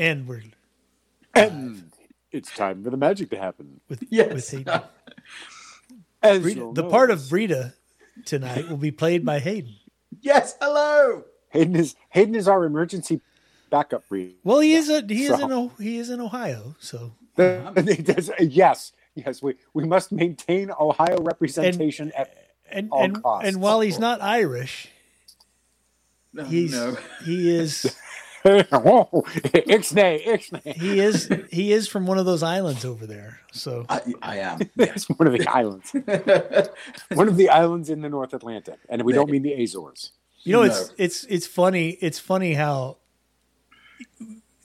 And we're And it's time for the magic to happen. with Yes. with Hayden. As Breda- you'll the part of notice, Breda tonight will be played by Hayden. Yes. Hello. Hayden is Hayden is our emergency backup breed. Well, he is a he is in he is in Ohio, so uh, yes, yes, we, we must maintain Ohio representation at and All and costs. and while he's not Irish, No, he's no. he is Whoa, Ixnay, Ixnay. he is he is from one of those islands over there. So I, I am. It's one of the islands. One of the islands in the North Atlantic. And we don't mean the Azores. you know No. it's it's it's funny it's funny how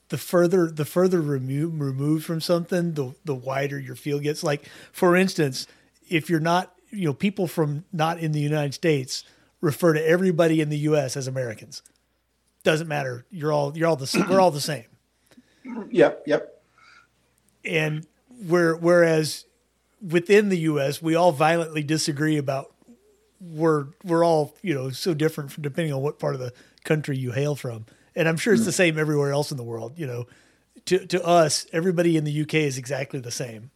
the further the further removed removed from something the the wider your field gets like for instance if you're not you know people from not in the United States refer to everybody in the US as Americans doesn't matter you're all you're all the we're all the same yep. Yep. and where whereas within the US we all violently disagree about we're we're all you know so different from depending on what part of the country you hail from and I'm sure it's the mm. same everywhere else in the world you know to to us everybody in the UK is exactly the same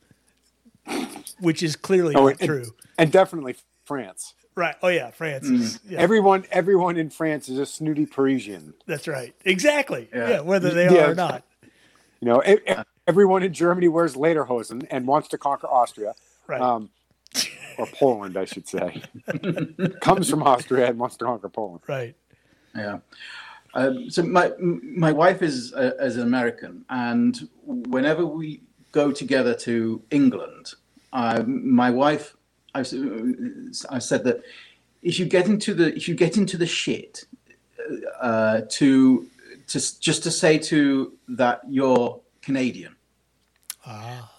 which is clearly Oh, not and, true and definitely France. Right oh yeah France is yeah, Everyone everyone in France is a snooty Parisian. that's right exactly yeah, Yeah. whether they Yeah. are or not You know, everyone in Germany wears lederhosen and wants to conquer Austria. right Um, or Poland, I should say. Comes from Austria and wants to conquer Poland. right Yeah. Um, so my my wife is uh, is an American, and whenever we go together to England, uh, my wife, I, I said that if you get into the if you get into the shit, uh, to to just to say to that you're Canadian. ah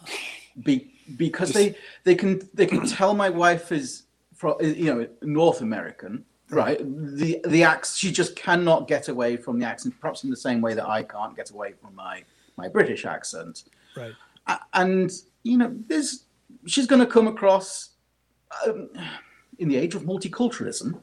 Be, because they they can they can tell my wife is from you know North American, right? The the accent she just cannot get away from the accent, perhaps in the same way that I can't get away from my my British accent. right And you know, there's she's going to come across um, in the age of multiculturalism.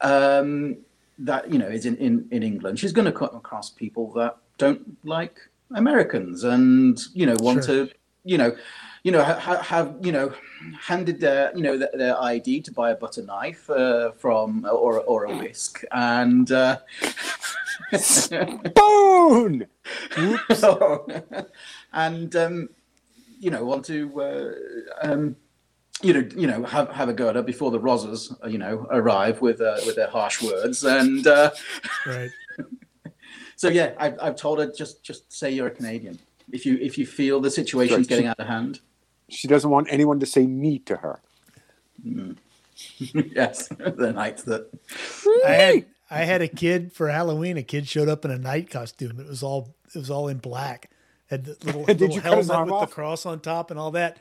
Um, that you know is in, in, in England. She's going to come across people that don't like Americans and you know want Sure. to you know you know ha- ha- have you know handed their you know their, their ID to buy a butter knife uh, from or or a whisk and. Uh, Boom! and um, you know want to uh, um, you know you know have have a go at her before the Rozzers uh, you know arrive with uh, with their harsh words and uh, right so yeah I've, I've told her just just say you're a Canadian if you if you feel the situation's Right. getting out of hand She doesn't want anyone to say me to her. yes the night that I had I had a kid for Halloween. A kid showed up in a knight costume. It was all it was all in black. Had the little, Did little you helmet with off? the cross on top and all that.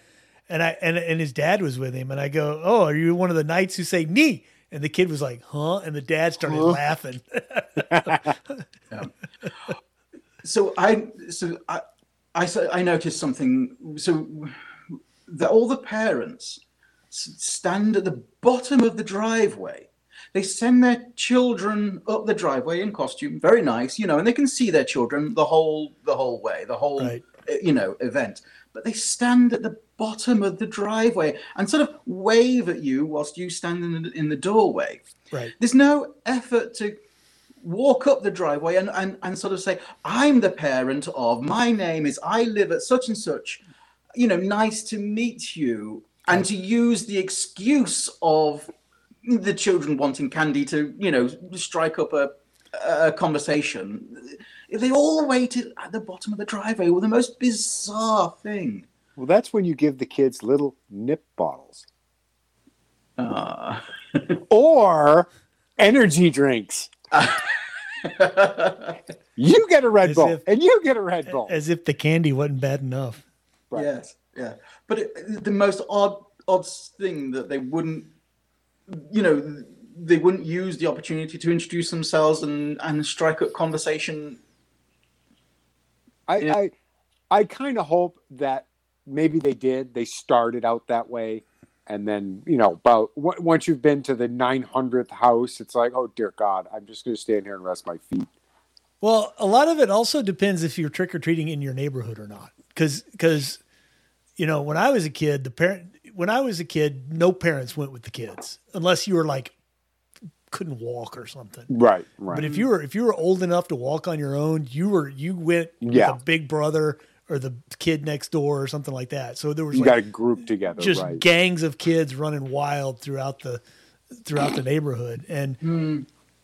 And I and and his dad was with him. And I go, "Oh, are you one of the knights who say Ni?" And the kid was like, "Huh?" And the dad started laughing. so I so I I I noticed something. So that all the parents stand at the bottom of the driveway. They send their children up the driveway in costume, very nice, you know, and they can see their children the whole the whole way, the whole Right. uh, you know event. But they stand at the bottom of the driveway and sort of wave at you whilst you stand in the, in the doorway right. there's no effort to walk up the driveway and, and, and sort of say, I'm the parent of, my name is, I live at such and such, you know, nice to meet you. And to use the excuse of the children wanting candy to, you know, strike up a, a conversation. They all waited at the bottom of the driveway with the most bizarre thing. Well, that's when you give the kids little nip bottles Ah. or energy drinks. You get a Red As Bull if- and you get a Red Bull. As if the candy wasn't bad enough. Right. Yes, yeah. But it, the most odd, odd thing that they wouldn't, you know, they wouldn't use the opportunity to introduce themselves and and strike up conversation. I, Yeah. I, I kind of hope that maybe they did. They started out that way, and then you know, about w- once you've been to the 900th house, it's like, oh dear God, I'm just going to stand here and rest my feet. Well, a lot of it also depends if you're trick or treating in your neighborhood or not. Because, because, you know, when I was a kid, the parent, when I was a kid, no parents went with the kids unless you were like couldn't walk or something. Right, right. But if you were if you were old enough to walk on your own, you were you went Yeah. with a big brother or the kid next door or something like that. So there was you like got a group together, just right? gangs of kids running wild throughout the throughout the neighborhood and hmm.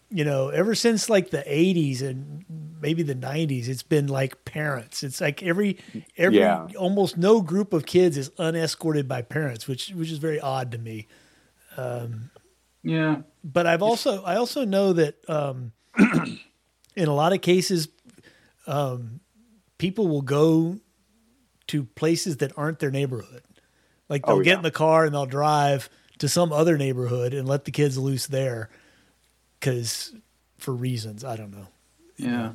you know ever since like the 80s and maybe the 90s it's been like parents it's like every every Yeah. almost no group of kids is unescorted by parents which which is very odd to me um, Yeah. but I've also I also know that um, in a lot of cases, um, people will go to places that aren't their neighborhood. Like they'll Oh, get in the car and they'll drive to some other neighborhood and let the kids loose there, because for reasons I don't know. Yeah.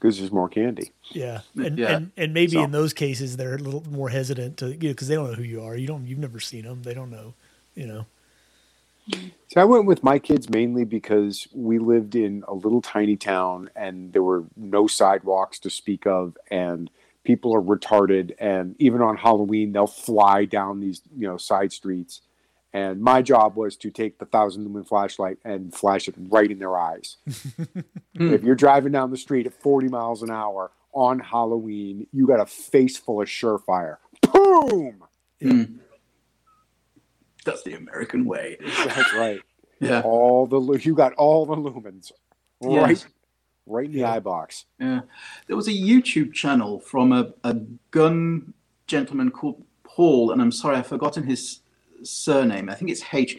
Because there's more candy. Yeah, and Yeah. and, and maybe So- in those cases they're a little more hesitant to you know because they don't know who you are. You don't you've never seen them. They don't know. You know. So I went with my kids mainly because we lived in a little tiny town and there were no sidewalks to speak of and people are retarded and even on Halloween they'll fly down these, you know, side streets. And my job was to take the thousand lumen flashlight and flash it right in their eyes. Hmm. if you're driving down the street at 40 miles an hour on Halloween, you got a face full of SureFire. Boom! Hmm. That's the American way. That's right. Yeah. all the you got all the lumens right Yes. right in the Yeah. eye box Yeah. There was a YouTube channel from a, a gun gentleman called Paul, and I'm sorry, I've forgotten his surname. I think it's H.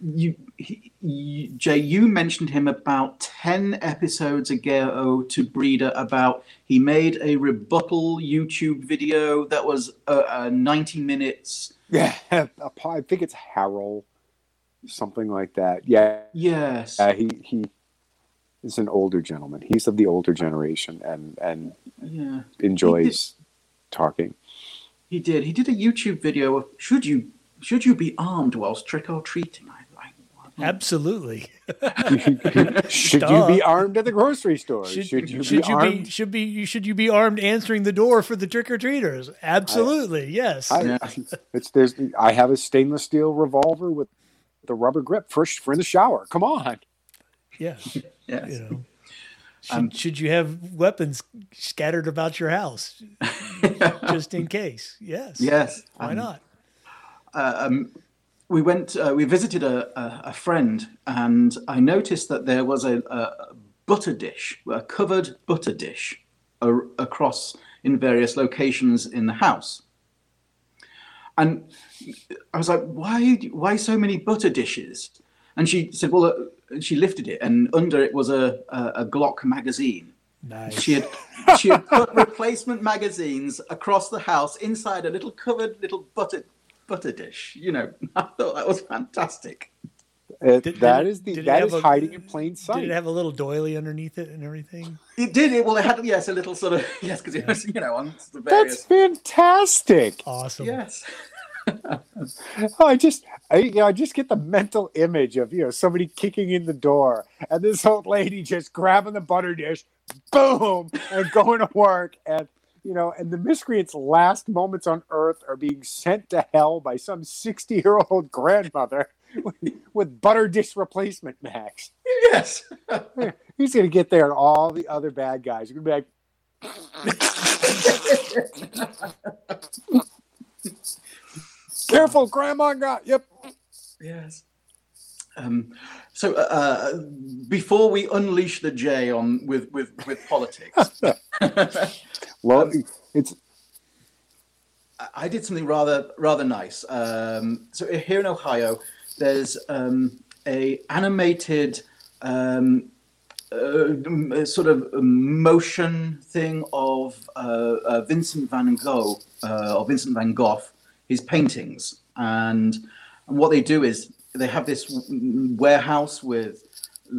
You, he, you, Jay, you mentioned him about 10 episodes ago to Breda about he made a rebuttal YouTube video that was uh, uh, 90 minutes. yeah i think it's Harrell something like that yeah Yes. uh, he he is an older gentleman he's of the older generation and and yeah. enjoys talking He did. He did a YouTube video of should you should you be armed whilst trick or treating? I. Absolutely. should Duh. you be armed at the grocery store Should, should you should be you armed be should be you should you be armed answering the door for the trick or treaters? Absolutely, yes. I, Yeah. it's there's I have a stainless steel revolver with the rubber grip for for in the shower. Come on. yeah, Yes. you know. Should, Um, should you have weapons scattered about your house just in case? Yes. Yes. Why Um, not? um, we went, uh, we visited a, a, a friend, and I noticed that there was a, a butter dish, a covered butter dish, a, across in various locations in the house. And I was like, "Why? Why so many butter dishes?" And she said, "Well," uh, she lifted it, and under it was a, a, a Glock magazine. Nice. She had she had put replacement magazines across the house inside a little covered little butter butter dish. You know, I thought that was fantastic. Uh, it, Did- that did it- is the did it that have is a- hiding in plain sight. Did it have a little doily underneath it and everything? It did it. Well, it had yes, a little sort of yes, because it was you know on the various... That's various fantastic. Awesome. yes. Oh, I just I, you know, I just get the mental image of you know somebody kicking in the door and this old lady just grabbing the butter dish, boom, and going to work and you know and the miscreant's last moments on earth are being sent to hell by some 60 year old grandmother with, with butter dish replacement max. Yes. He's gonna get there and all the other bad guys are gonna be like Careful, grandma got yep. Yes. Um, so uh, before we unleash the J on with with with politics, Well, it's I- I did something rather rather nice. Um, so here in Ohio, there's um, a animated um, uh, uh, sort of motion thing of uh, uh, Vincent van Gogh uh, or Vincent van Gogh, his paintings, and and what they do is they have this warehouse with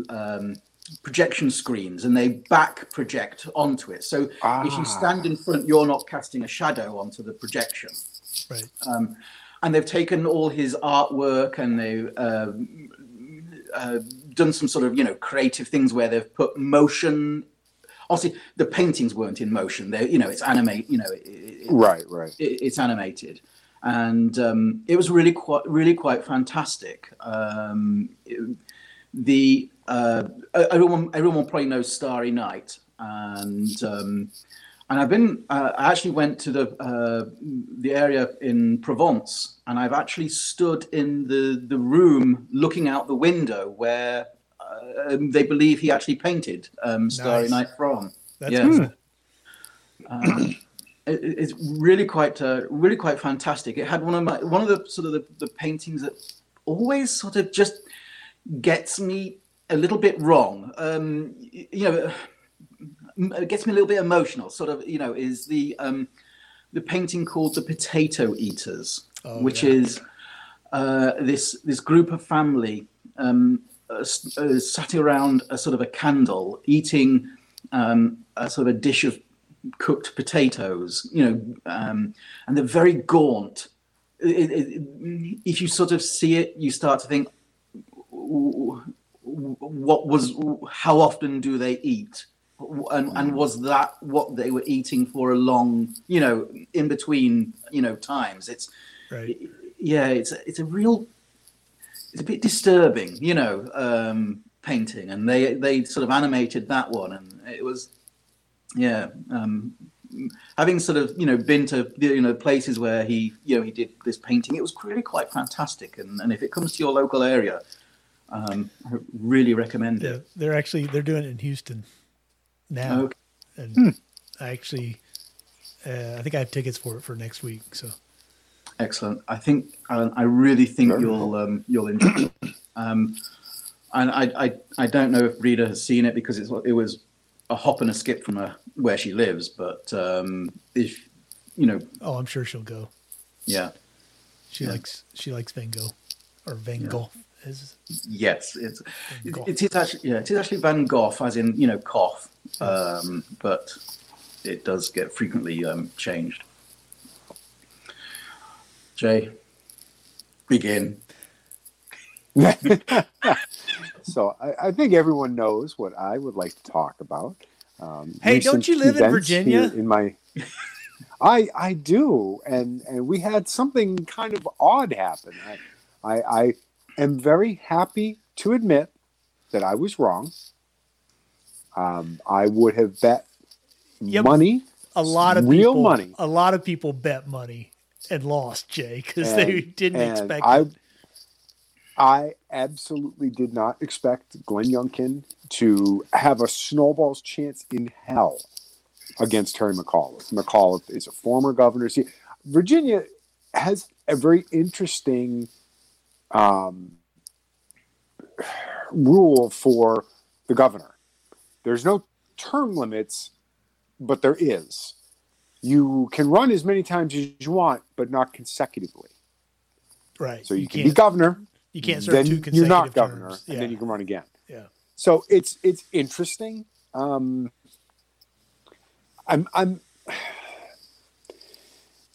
um, projection screens and they back project onto it. So if Ah. you stand in front, you're not casting a shadow onto the projection. Right. Um, and they've taken all his artwork and they've uh, uh, done some sort of you know creative things where they've put motion obviously the paintings weren't in motion. They, you know, it's animate. You know, it, it, right, right. It, it's animated, and um, it was really quite, really quite fantastic. Um, the uh, everyone, everyone probably knows Starry Night, and um, and I've been. Uh, I actually went to the uh, the area in Provence, and I've actually stood in the the room looking out the window where uh, they believe he actually painted um, Starry nice. Night from. That's yeah. It's really quite uh, really quite fantastic. It had one of my one of the sort of the, the paintings that always sort of just gets me a little bit wrong. Um, you know it gets me a little bit emotional. Sort of, you know, is the um, the painting called "The Potato Eaters," oh, which yeah. is uh, this this group of family um, uh, uh, sat around a sort of a candle eating um, a sort of a dish of cooked potatoes. You know, um, and they're very gaunt. It, it, if you sort of see it, you start to think, what was? How often do they eat? and and was that what they were eating for a long you know in between you know times it's right yeah it's it's a real it's a bit disturbing you know um painting and they they sort of animated that one and it was yeah um having sort of you know been to you know places where he you know he did this painting it was really quite fantastic and and if it comes to your local area um i really recommend yeah, it they're actually they're doing it in houston now, okay. and hmm. I actually, uh, I think I have tickets for it for next week. So excellent. I think uh, I really think you'll um, you'll enjoy. It. Um, and I, I I don't know if Rita has seen it because it's it was a hop and a skip from her, where she lives. But um, if you know, oh, I'm sure she'll go. Yeah, she yeah. likes she likes Van Gogh or Van Gogh. Yeah. Is yes, it's it, it is actually yeah, it is actually Van Gogh, as in you know cough, um, but it does get frequently um, changed. Jay, begin. so I, I, think everyone knows what I would like to talk about. Um, hey, don't you live in Virginia? In my, I I do, and and we had something kind of odd happen. I I, I am very happy to admit that I was wrong. Um, I would have bet yep. money, a lot of real people, money. A lot of people bet money and lost, Jay, because they didn't expect I, it. I absolutely did not expect Glenn Youngkin to have a snowball's chance in hell against Terry McAuliffe. McAuliffe is a former governor. See, Virginia has a very interesting um, rule for the governor. There's no term limits, but there is. You can run as many times as you want, but not consecutively. Right. So you, you can be governor. You can't serve two consecutive You're not governor, terms. and yeah. then you can run again. Yeah. So it's it's interesting. Um, I'm I'm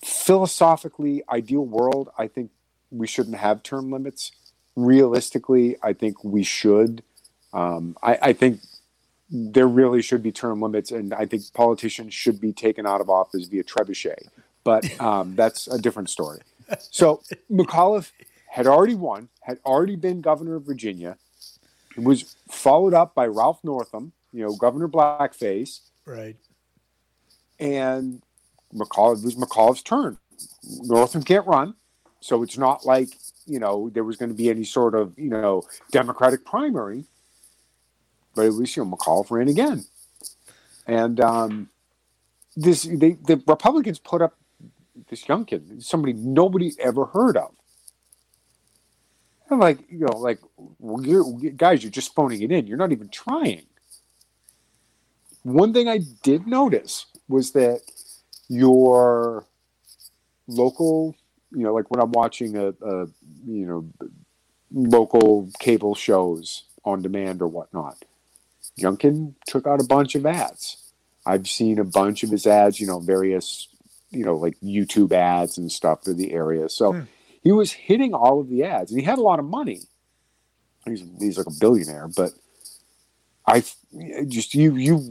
philosophically ideal world. I think we shouldn't have term limits. Realistically, I think we should. Um, I, I think there really should be term limits, and I think politicians should be taken out of office via trebuchet. But um, that's a different story. So McAuliffe had already won, had already been governor of Virginia. It was followed up by Ralph Northam, you know, Governor Blackface. Right. And McAuliffe it was McAuliffe's turn. Northam can't run, so it's not like you know there was going to be any sort of you know Democratic primary but at least you know McAuliffe ran again, and um, this they, the Republicans put up this Youngkin, somebody nobody ever heard of. Like you know, like well, you're, guys, you're just phoning it in. You're not even trying. One thing I did notice was that your local, you know, like when I'm watching a, a you know, local cable shows on demand or whatnot, Youngkin took out a bunch of ads. I've seen a bunch of his ads, you know, various, you know, like YouTube ads and stuff for the area. So hmm. He was hitting all of the ads and he had a lot of money. He's, he's like a billionaire, but I just you you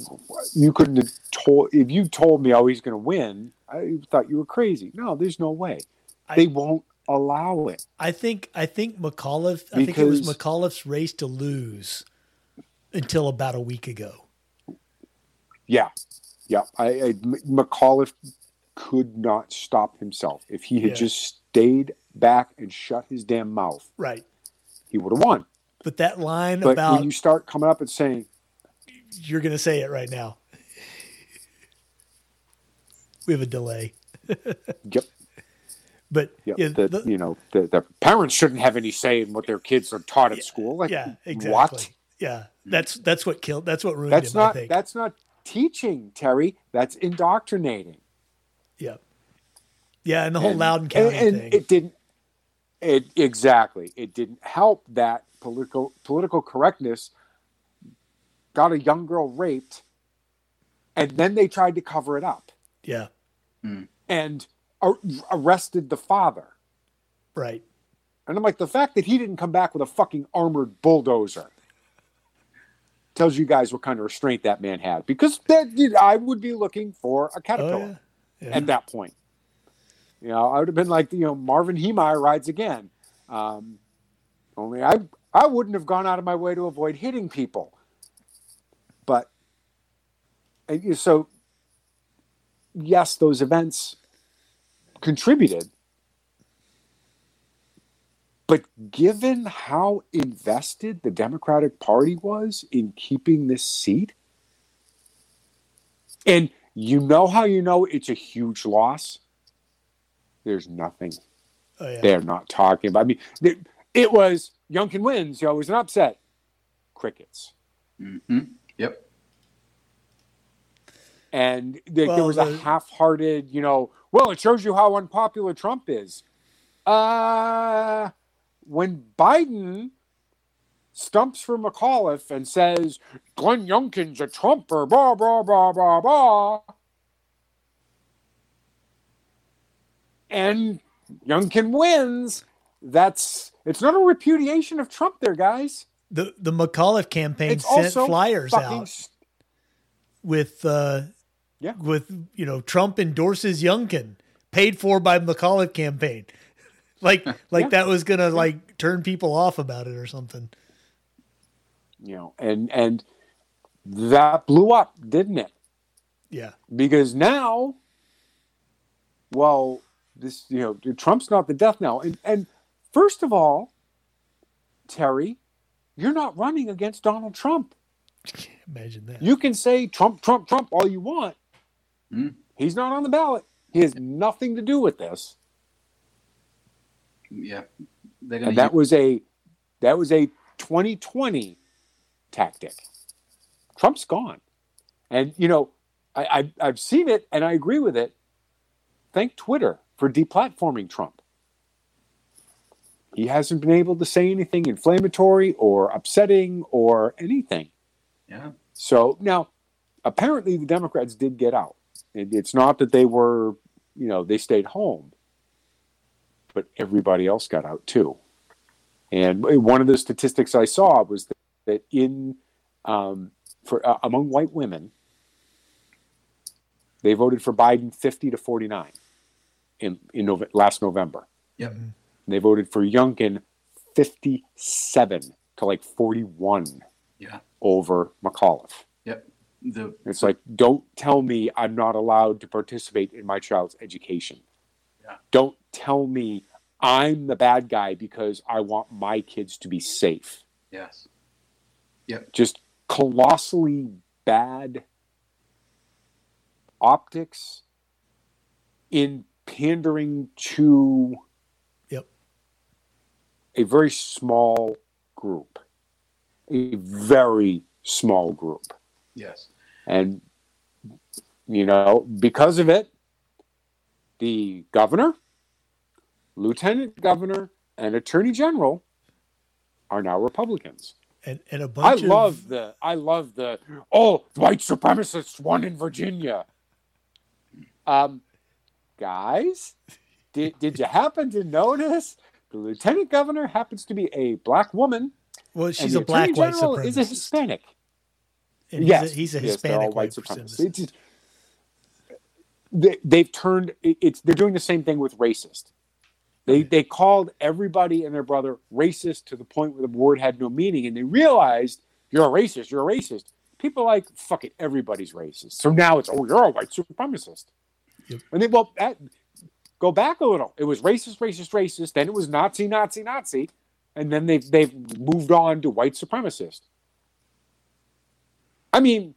you couldn't have told if you told me oh he's going to win. I thought you were crazy. No, there's no way. I- they won't allow it. I think I think McAuliffe. I think it was McAuliffe's race to lose until about a week ago. Yeah, yeah. I McAuliffe could not stop himself. If he had Yeah. just stayed back and shut his damn mouth, Right. he would have won. But that line But about when you start coming up and saying, you're going to say it right now. we have a delay, "Yep, but yep," yeah, that the- you know, the, the parents shouldn't have any say in what their kids are taught at school. Like, yeah, exactly. what? Yeah, that's that's what killed. That's what ruined That's him. Not that's not teaching, Terry. That's indoctrinating. Yeah, yeah, and the whole and, Loudoun County and, and thing. it didn't it exactly. It didn't help that political political correctness got a young girl raped and then they tried to cover it up. Yeah, mm. and ar- arrested the father. Right. and i'm like the fact that he didn't come back with a fucking armored bulldozer tells you guys what kind of restraint that man had. Because that i would be looking for a Oh caterpillar yeah, yeah. at that point. You know, I would have been like, you know, Marvin Heemeyer rides again. Um, only I, I wouldn't have gone out of my way to avoid hitting people. But and so, yes, those events contributed. But given how invested the Democratic Party was in keeping this seat, and you know how you know it's a huge loss? There's nothing. oh yeah. They're not talking about. I mean, it, it was Youngkin wins. You know, it was an upset. Crickets. hmm Yep. And there, there Well, was a half-hearted, you know, well, it shows you how unpopular Trump is. Uh, when Biden stumps for McAuliffe and says Glenn Youngkin's a Trumper, blah blah blah blah blah, and Youngkin wins, that's it's not a repudiation of Trump, there, guys. The the McAuliffe campaign It's sent flyers out s- with uh Yeah. with you know Trump endorses Youngkin, paid for by McAuliffe campaign. like like Yeah. that was gonna like turn people off about it or something. You know, and and that blew up, didn't it? Yeah. because now, well, this you know Trump's not the death knell, and and first of all, Terry, you're not running against Donald Trump. Imagine that. You can say Trump, Trump, Trump all you want. Hmm. He's not on the ballot. He has nothing to do with this, Yeah. Gonna and that was a that was a 2020 tactic. Trump's gone, and you know I, I I've seen it, and I agree with it. Thank Twitter for deplatforming Trump. He hasn't been able to say anything inflammatory or upsetting or anything. yeah. So now, apparently, the Democrats did get out. It, it's not that they were, you know, they stayed home, but everybody else got out too. And one of the statistics I saw was that, that in um, for uh, among white women, they voted for Biden fifty to forty nine in in Nove- last November. Yep. They voted for Youngkin fifty seven to like forty one Yeah. over McAuliffe. Yep. The It's like, don't tell me I'm not allowed to participate in my child's education. Yeah. Don't tell me I'm the bad guy because I want my kids to be safe. yes. Just colossally bad optics in pandering to Yep. a very small group. A very small group. Yes. And, you know, because of it, the governor, lieutenant governor, and attorney general are now Republicans. And and a I bunch of I love the, I love the, oh, white supremacists won in Virginia. Um, guys, did, did you happen to notice the lieutenant governor happens to be a black woman? well, she's a black white general is a. Hispanic. And yes, he's a, he's a yes, Hispanic white white supremacist. They, they've turned it's they're doing the same thing with racist. They they called everybody and their brother racist to the point where the word had no meaning, and they realized you're a racist, you're a racist. People are like fuck it, everybody's racist. So now it's oh you're a white supremacist. Yep. And then well that, go back a little. It was racist, racist, racist. Then it was Nazi, Nazi, Nazi, and then they've they've moved on to white supremacist. I mean,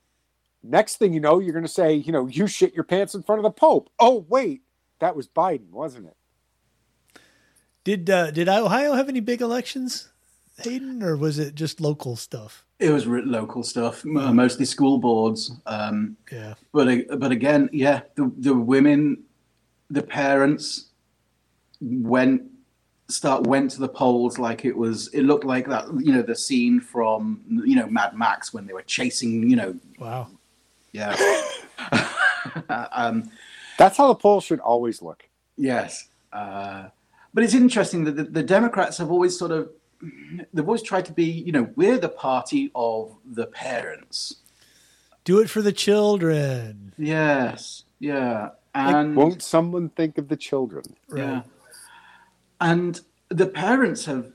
next thing you know, you're going to say, you know, you shit your pants in front of the Pope. Oh, wait, that was Biden, wasn't it? Did uh, did Ohio have any big elections, Hayden, or was it just local stuff? It was re- local stuff, uh, mostly school boards. Um, Yeah. but but again, yeah, the the women, the parents went start went to the polls like it was. It looked like that, you know, the scene from you know Mad Max when they were chasing, you know, Wow. yeah. um, That's how the polls should always look. Yes. Uh, but it's interesting that the, the Democrats have always sort of, they've always tried to be, you know, we're the party of the parents. Do it for the children. Yes. Yeah. And, Won't someone think of the children? Right. yeah. And the parents have,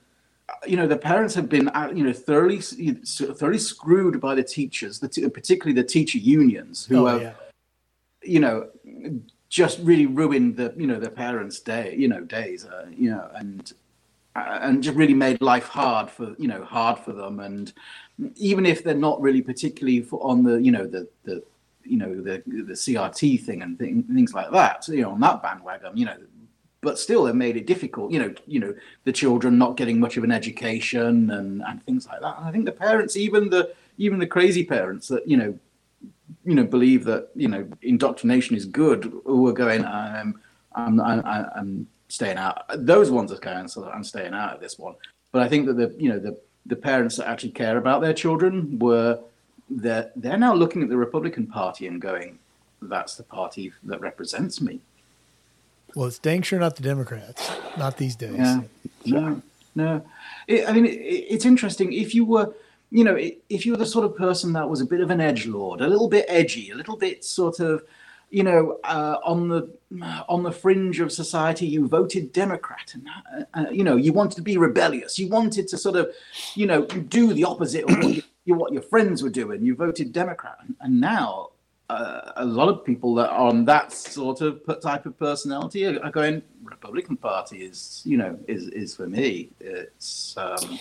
you know, the parents have been, uh, you know, thoroughly, thoroughly screwed by the teachers, the t- particularly the teacher unions, who Oh, have, yeah. you know, just really ruined the you know the parents' day, you know, days, uh, you know, and uh, and just really made life hard for you know hard for them. And even if they're not really particularly for, on the you know the the you know the the CRT thing and thing, things like that, you know, on that bandwagon, you know. But still, they made it difficult. You know, you know, the children not getting much of an education and, and things like that. And I think the parents, even the even the crazy parents that you know you know believe that you know indoctrination is good who are going um, I'm, I'm I'm staying out those ones are going so I'm staying out of this one but I think that the you know the the parents that actually care about their children were they're they're now looking at the Republican Party and going that's the party that represents me Well, it's dang sure not the Democrats. Not these days. Yeah. No, no. It, I mean, it, it's interesting. If you were, you know, if you were the sort of person that was a bit of an edge lord, a little bit edgy, a little bit sort of, you know, uh, on the on the fringe of society, you voted Democrat, and uh, uh, you know, you wanted to be rebellious. You wanted to sort of, you know, do the opposite of what, you, what your friends were doing. You voted Democrat, and now uh, a lot of people that are on that sort of type of personality are, are going Republican Party is you know is is for me. It's um,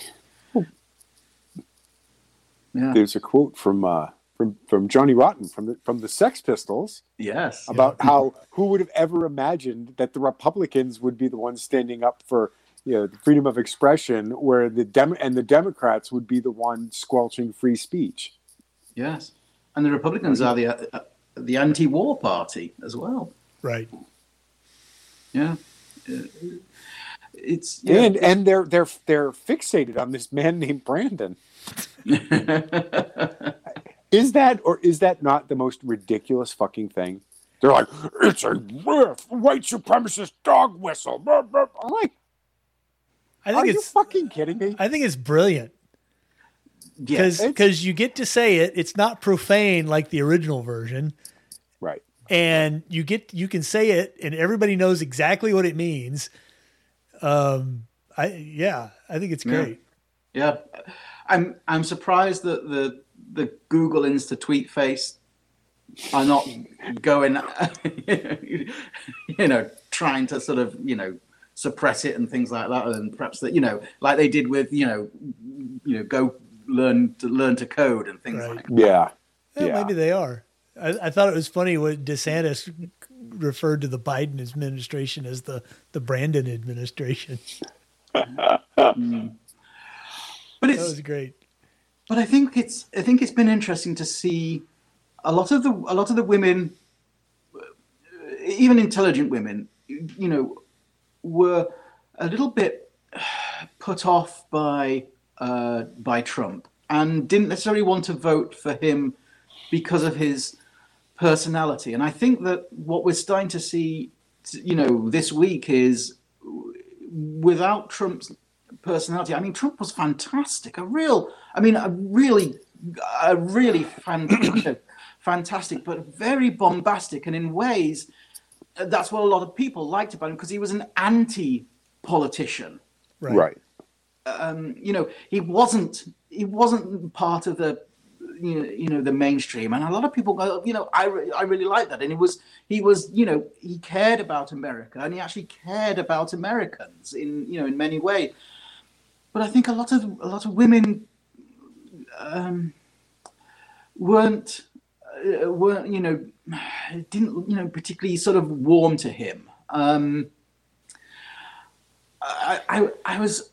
yeah There's a quote from uh, from from Johnny Rotten from the from the Sex Pistols yes about how who would have ever imagined that the Republicans would be the ones standing up for you know the freedom of expression, where the Dem- and the Democrats would be the ones squelching free speech. yes, and the Republicans are the uh, the anti-war party as well. Right. Yeah, Uh, it's yeah. And and they're they're they're fixated on this man named Brandon. Is that or is that not the most ridiculous fucking thing? They're like, it's a white supremacist dog whistle. I'm like, I are think you it's fucking kidding me? I think it's brilliant yes. because you get to say it. It's not profane like the original version, Right. and you get you can say it, and everybody knows exactly what it means. Um, I yeah, I think it's Yeah. great. Yeah, I'm I'm surprised that the the Google Insta tweet face are not going, you know, trying to sort of you know suppress it and things like that, and perhaps that you know, like they did with you know, you know, go learn to learn to code and things Right. like. That. Yeah. Well, Yeah. Maybe they are. I, I thought it was funny when DeSantis referred to the Biden administration as the the Brandon administration. Mm. But That was great. but I think it's I think it's been interesting to see a lot of the a lot of the women, even intelligent women, you know, were a little bit put off by uh, by Trump and didn't necessarily want to vote for him because of his personality. And I think that what we're starting to see, you know, this week is without Trump's personality. I mean, Trump was fantastic. A real, I mean, a really a really fan, fantastic, but very bombastic, and in ways, uh, that's what a lot of people liked about him because he was an anti-politician. Right. right. Um, you know, he wasn't he wasn't part of the you know, you know the mainstream and a lot of people go you know i, re- I really like that and he was he was you know he cared about america and he actually cared about americans in you know in many ways but i think a lot of a lot of women um, weren't uh, weren't you know didn't you know particularly sort of warm to him. Um, I, I i was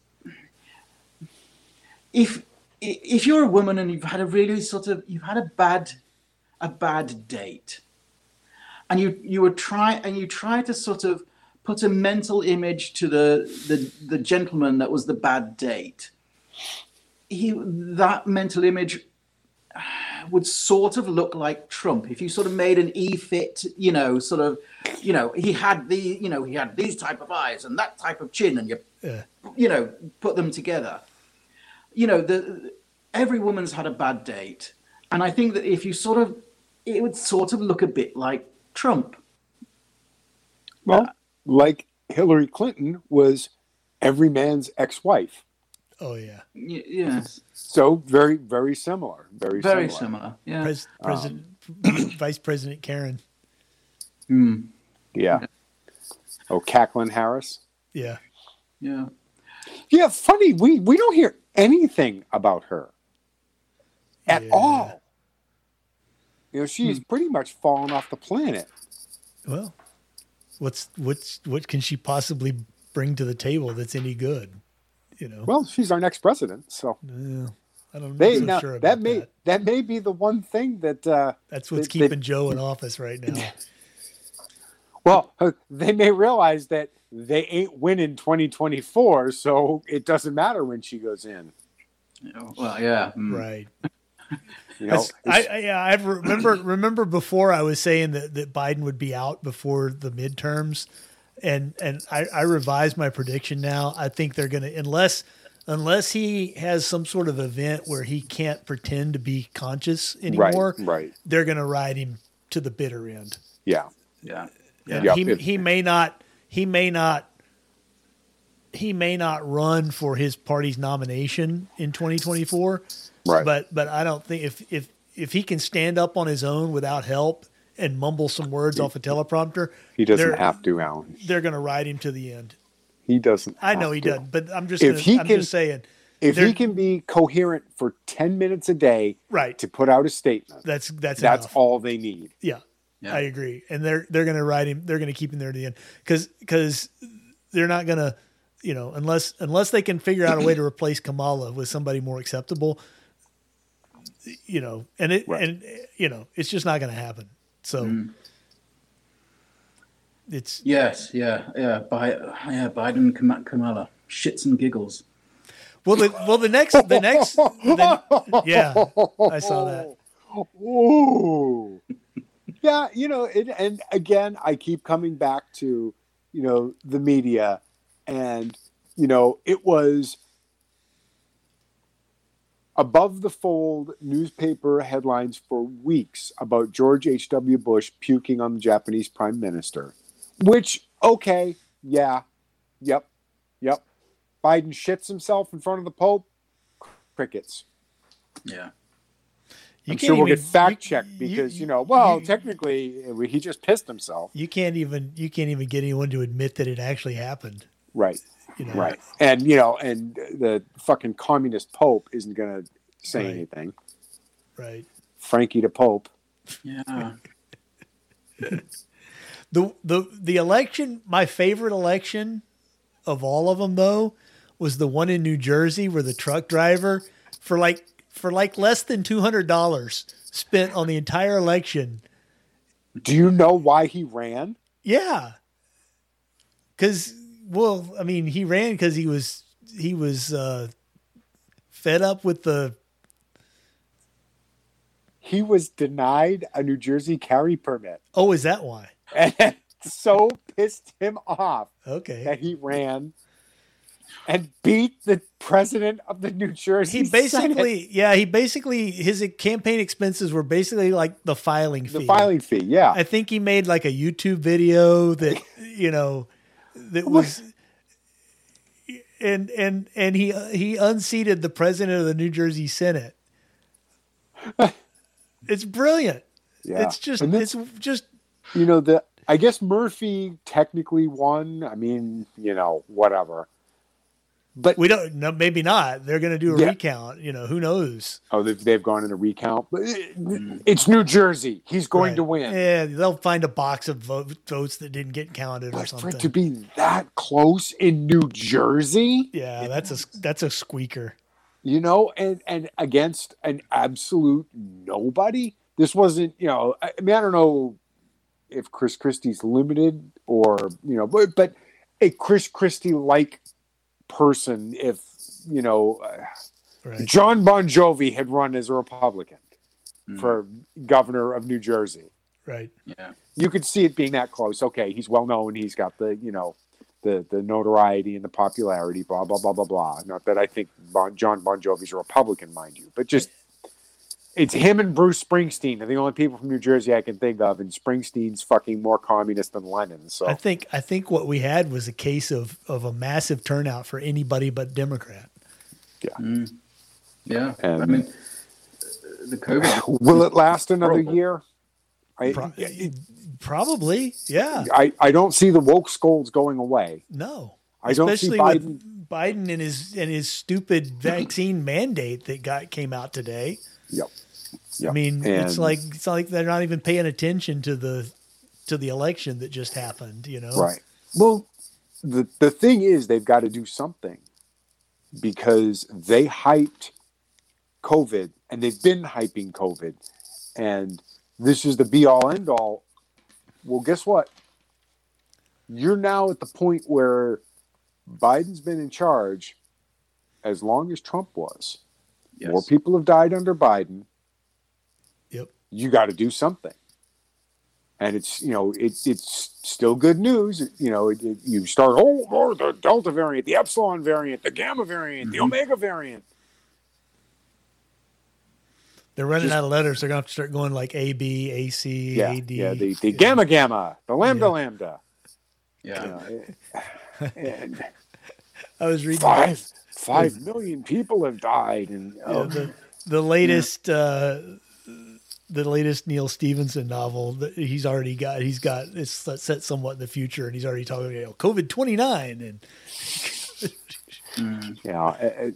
if if you're a woman and you've had a really sort of you've had a bad a bad date and you you were try and you try to sort of put a mental image to the the, the gentleman that was the bad date he that mental image would sort of look like Trump if you sort of made an e-fit, you know, sort of, you know, he had the, you know, he had these type of eyes and that type of chin, and you, Yeah. you know, put them together. You know, the every woman's had a bad date, and I think that if you sort of, it would sort of look a bit like Trump. Well, like Hillary Clinton was every man's ex-wife. Oh yeah. Y- yes, So very, very similar. Very, very similar. similar. Yeah. Pres- President, Vice President Karen. Hmm. Yeah. Oh, Cacklin Harris. Yeah. yeah. Yeah, funny. We we don't hear anything about her at Yeah. all. You know, she's pretty much fallen off the planet. Well, what's what's what can she possibly bring to the table that's any good? You know. Well, she's our next president, so Yeah, I don't they know. now sure that may that. that. may be the one thing that uh, That's what's they- they- keeping Joe in office right now. well uh, they may realize that they ain't winning 2024, so it doesn't matter when she goes in. Well, yeah. mm. right. You know, I, I yeah, I remember remember before I was saying that, that Biden would be out before the midterms, and and I, I revised my prediction now. I think they're gonna unless unless he has some sort of event where he can't pretend to be conscious anymore, right. they're gonna ride him to the bitter end. yeah, Yeah. And Yep, he if- he may not he may not he may not run for his party's nomination in 2024 right. but but I don't think if if if he can stand up on his own without help and mumble some words off a teleprompter, he doesn't have to, Alan. they're going to ride him to the end. He doesn't. I know have he to. doesn't, but I'm just If gonna, he I'm can- just saying If he can be coherent for 10 minutes a day right. to put out a statement, That's that's that's enough. all they need. Yeah, Yeah. I agree, and they're they're going to ride him. They're going to keep him there to the end because because they're not going to you know unless unless they can figure out a way to replace Kamala with somebody more acceptable. You know, and it Right. and you know it's just not going to happen. So. Mm. It's Yes. Yeah. Yeah. By, yeah. Biden Kamala shits and giggles. Well, the well the next the next the, yeah, I saw that. Ooh. yeah, you know, it, and again, I keep coming back to, you know, the media, and you know, it was above the fold newspaper headlines for weeks about George H.W. Bush puking on the Japanese prime minister, which, okay, yeah, yep, yep. Biden shits himself in front of the Pope, crickets. Yeah. You I'm can't sure we'll even- get fact checked because you, know, well, technically he just pissed himself, you can't even you can't even get anyone to admit that it actually happened. right? You know, Right, and you know, and the fucking communist Pope isn't going to say Right. anything. Right. Frankie the Pope. Yeah. The the the election, my favorite election of all of them though, was the one in New Jersey where the truck driver for like for like less than two hundred dollars spent on the entire election. Do you know why he ran? Yeah. Cause well, I mean, he ran because he was he was uh fed up with the He was denied a New Jersey carry permit, oh, is that why? and so pissed him off Okay. that he ran. and beat the president of the New Jersey. He basically, Senate. yeah, he basically his campaign expenses were basically like the filing fee. The filing fee, yeah. I think he made like a YouTube video that you know that was and and and he he unseated the president of the New Jersey Senate. it's brilliant. Yeah. It's just it's just you know the I guess Murphy technically won. I mean, you know, whatever. But we don't. No, maybe not. They're going to do a yeah. recount. You know, who knows? Oh, they've, they've gone in a recount. But uh, hmm. it's New Jersey. He's going right. to win. Yeah, they'll find a box of votes that didn't get counted but or something. For it to be that close in New Jersey, yeah, that's a that's a squeaker. You know, and and against an absolute nobody. This wasn't. You know, I mean, I don't know if Chris Christie's limited or you know, but but a Chris Christie like person if you know right. Jon Bon Jovi had run as a Republican mm. for governor of New Jersey. Right. Yeah. You could see it being that close. Okay, he's well known. He's got the you know the the notoriety and the popularity. Blah blah blah blah blah. Not that I think bon, Jon Bon Jovi's a Republican, mind you, but just it's him and Bruce Springsteen are the only people from New Jersey I can think of, and Springsteen's fucking more communist than Lenin. So I think I think what we had was a case of of a massive turnout for anybody but Democrat. Yeah, mm. yeah. And I mean, the COVID will it last another year? I, Pro- probably, yeah. I, I don't see the woke scolds going away. No, I don't see Biden. Biden and his and his stupid vaccine mandate that got came out today. Yep. Yep. I mean, and it's like it's like they're not even paying attention to the to the election that just happened. You know, right? Well, the the thing is, they've got to do something because they hyped COVID, and they've been hyping COVID, and this is the be all end all. Well, guess what? You're now at the point where Biden's been in charge as long as Trump was. Yes. More people have died under Biden you got to do something. And it's you know it, it's still good news. You know it, it, you start oh, oh the Delta variant, the Epsilon variant, the Gamma variant, mm-hmm. the Omega variant. They're running Just, out of letters. They're going to have to start going like A B A C yeah, A D. Yeah, the, the yeah. Gamma Gamma, the Lambda yeah. Lambda. Yeah. You know, and I was reading five five million people have died, and yeah, the, the latest. Uh, the latest Neal Stephenson novel that he's already got. He's got it's set somewhat in the future, and he's already talking you know, COVID twenty nine and. mm, yeah, uh,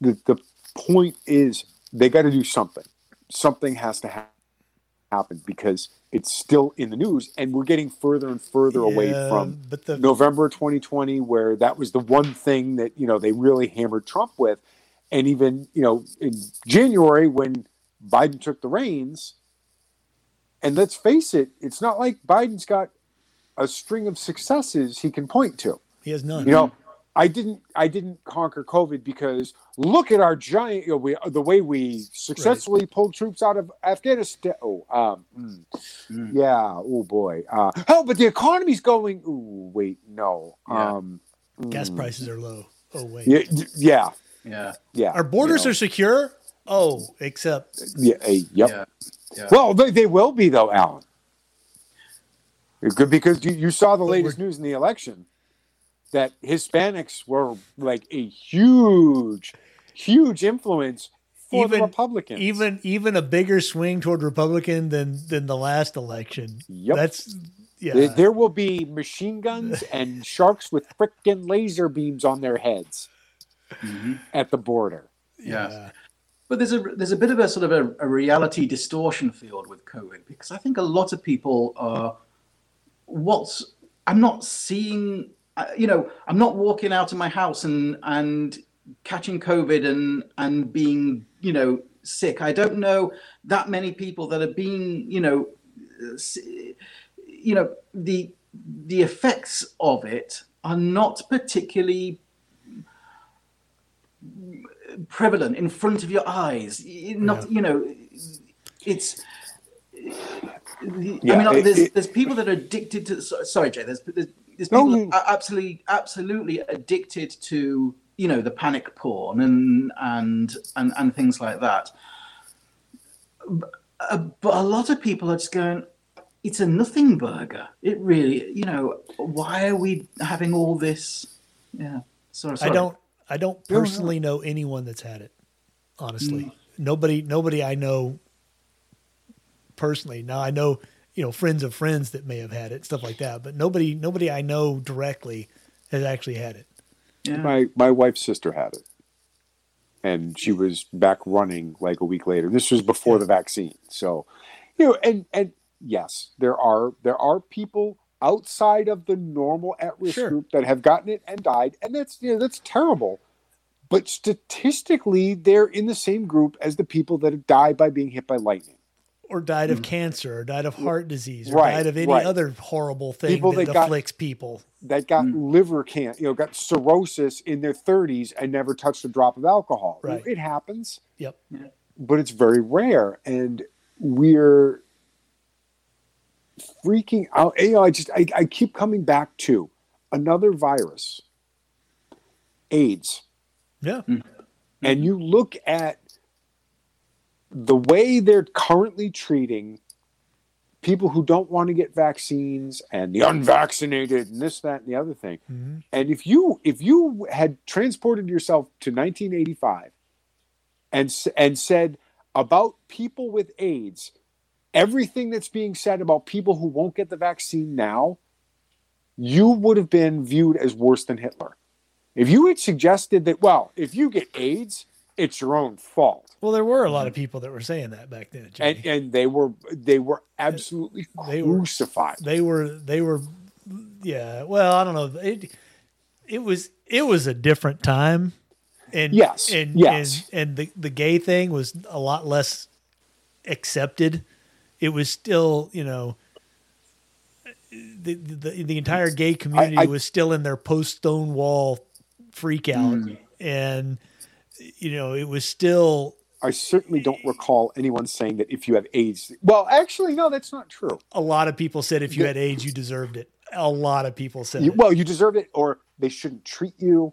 the the point is they got to do something. Something has to ha- happen because it's still in the news, and we're getting further and further yeah, away from the, November 2020, where that was the one thing that you know they really hammered Trump with, and even you know in January when Biden took the reins. And let's face it, it's not like Biden's got a string of successes he can point to. He has none. You know, I didn't I didn't conquer COVID because look at our giant you know, we, the way we successfully right. pulled troops out of Afghanistan. Oh, um, mm, mm. yeah. Oh boy. Uh, oh, but the economy's going. Oh, wait, no. Yeah. Um, Gas mm. prices are low. Oh wait. Yeah. Yeah. Yeah. yeah. Our borders you know. are secure. Oh, except yeah, yep. Yeah, yeah. Well, they, they will be though, Alan. Good because you, you saw the but latest news in the election that Hispanics were like a huge, huge influence for even, the Republicans. Even even a bigger swing toward Republican than than the last election. Yep. That's yeah. There, there will be machine guns and sharks with frickin' laser beams on their heads mm-hmm. at the border. Yeah. yeah. But there's a there's a bit of a sort of a, a, reality distortion field with COVID because I think a lot of people are what's I'm not seeing uh, you know I'm not walking out of my house and and catching COVID and and being you know sick. I don't know that many people that are being you know you know the the effects of it are not particularly prevalent in front of your eyes. Not, yeah. you know, it's. Yeah, I mean, it, there's, it, there's people that are addicted to. Sorry, Jay. There's, there's there's No, people you- are absolutely absolutely addicted to you know the panic porn and and and, and things like that. But, uh, but a lot of people are just going. It's a nothing burger. It really, you know, why are we having all this? Yeah, sorry, sorry. I don't I don't No, no. personally know anyone that's had it. Honestly, Mm. nobody nobody I know personally. Now I know you know friends of friends that may have had it, stuff like that, but nobody nobody I know directly has actually had it. Yeah. my my wife's sister had it and she was back running like a week later this was before the vaccine so you know and and yes there are there are people outside of the normal at-risk Sure. group that have gotten it and died and that's you know that's terrible but statistically they're in the same group as the people that have died by being hit by lightning Or died of mm-hmm. cancer, or died of heart disease, or. Right, died of any right. other horrible thing People that, that got- afflicts people. that got mm. liver cancer, you know got cirrhosis in their 30s and never touched a drop of alcohol Right. it happens Yep. but it's very rare and we're freaking out you know i just i, I keep coming back to another virus aids Yeah. and you look at the way they're currently treating people who don't want to get vaccines and the unvaccinated and this that and the other thing Mhm. and if you if you had transported yourself to 1985 and and said about people with AIDS everything that's being said about people who won't get the vaccine now you would have been viewed as worse than Hitler. If you had suggested that well, if you get AIDS, it's your own fault. Well, there were a lot of people that were saying that back then. And and they were they were absolutely They were- crucified. they were they were yeah well i don't know it it was it was a different time and Yes, and yes. and, and the the gay thing was a lot less accepted it was still you know the the, the entire gay community I- was still in their post stonewall freak out Mm. and you know it was still I certainly don't recall anyone saying that if you have AIDS. Well, actually, no, that's not true. a lot of people said if you had AIDS you deserved it a lot of people said You, well, you deserve it, or they shouldn't treat you.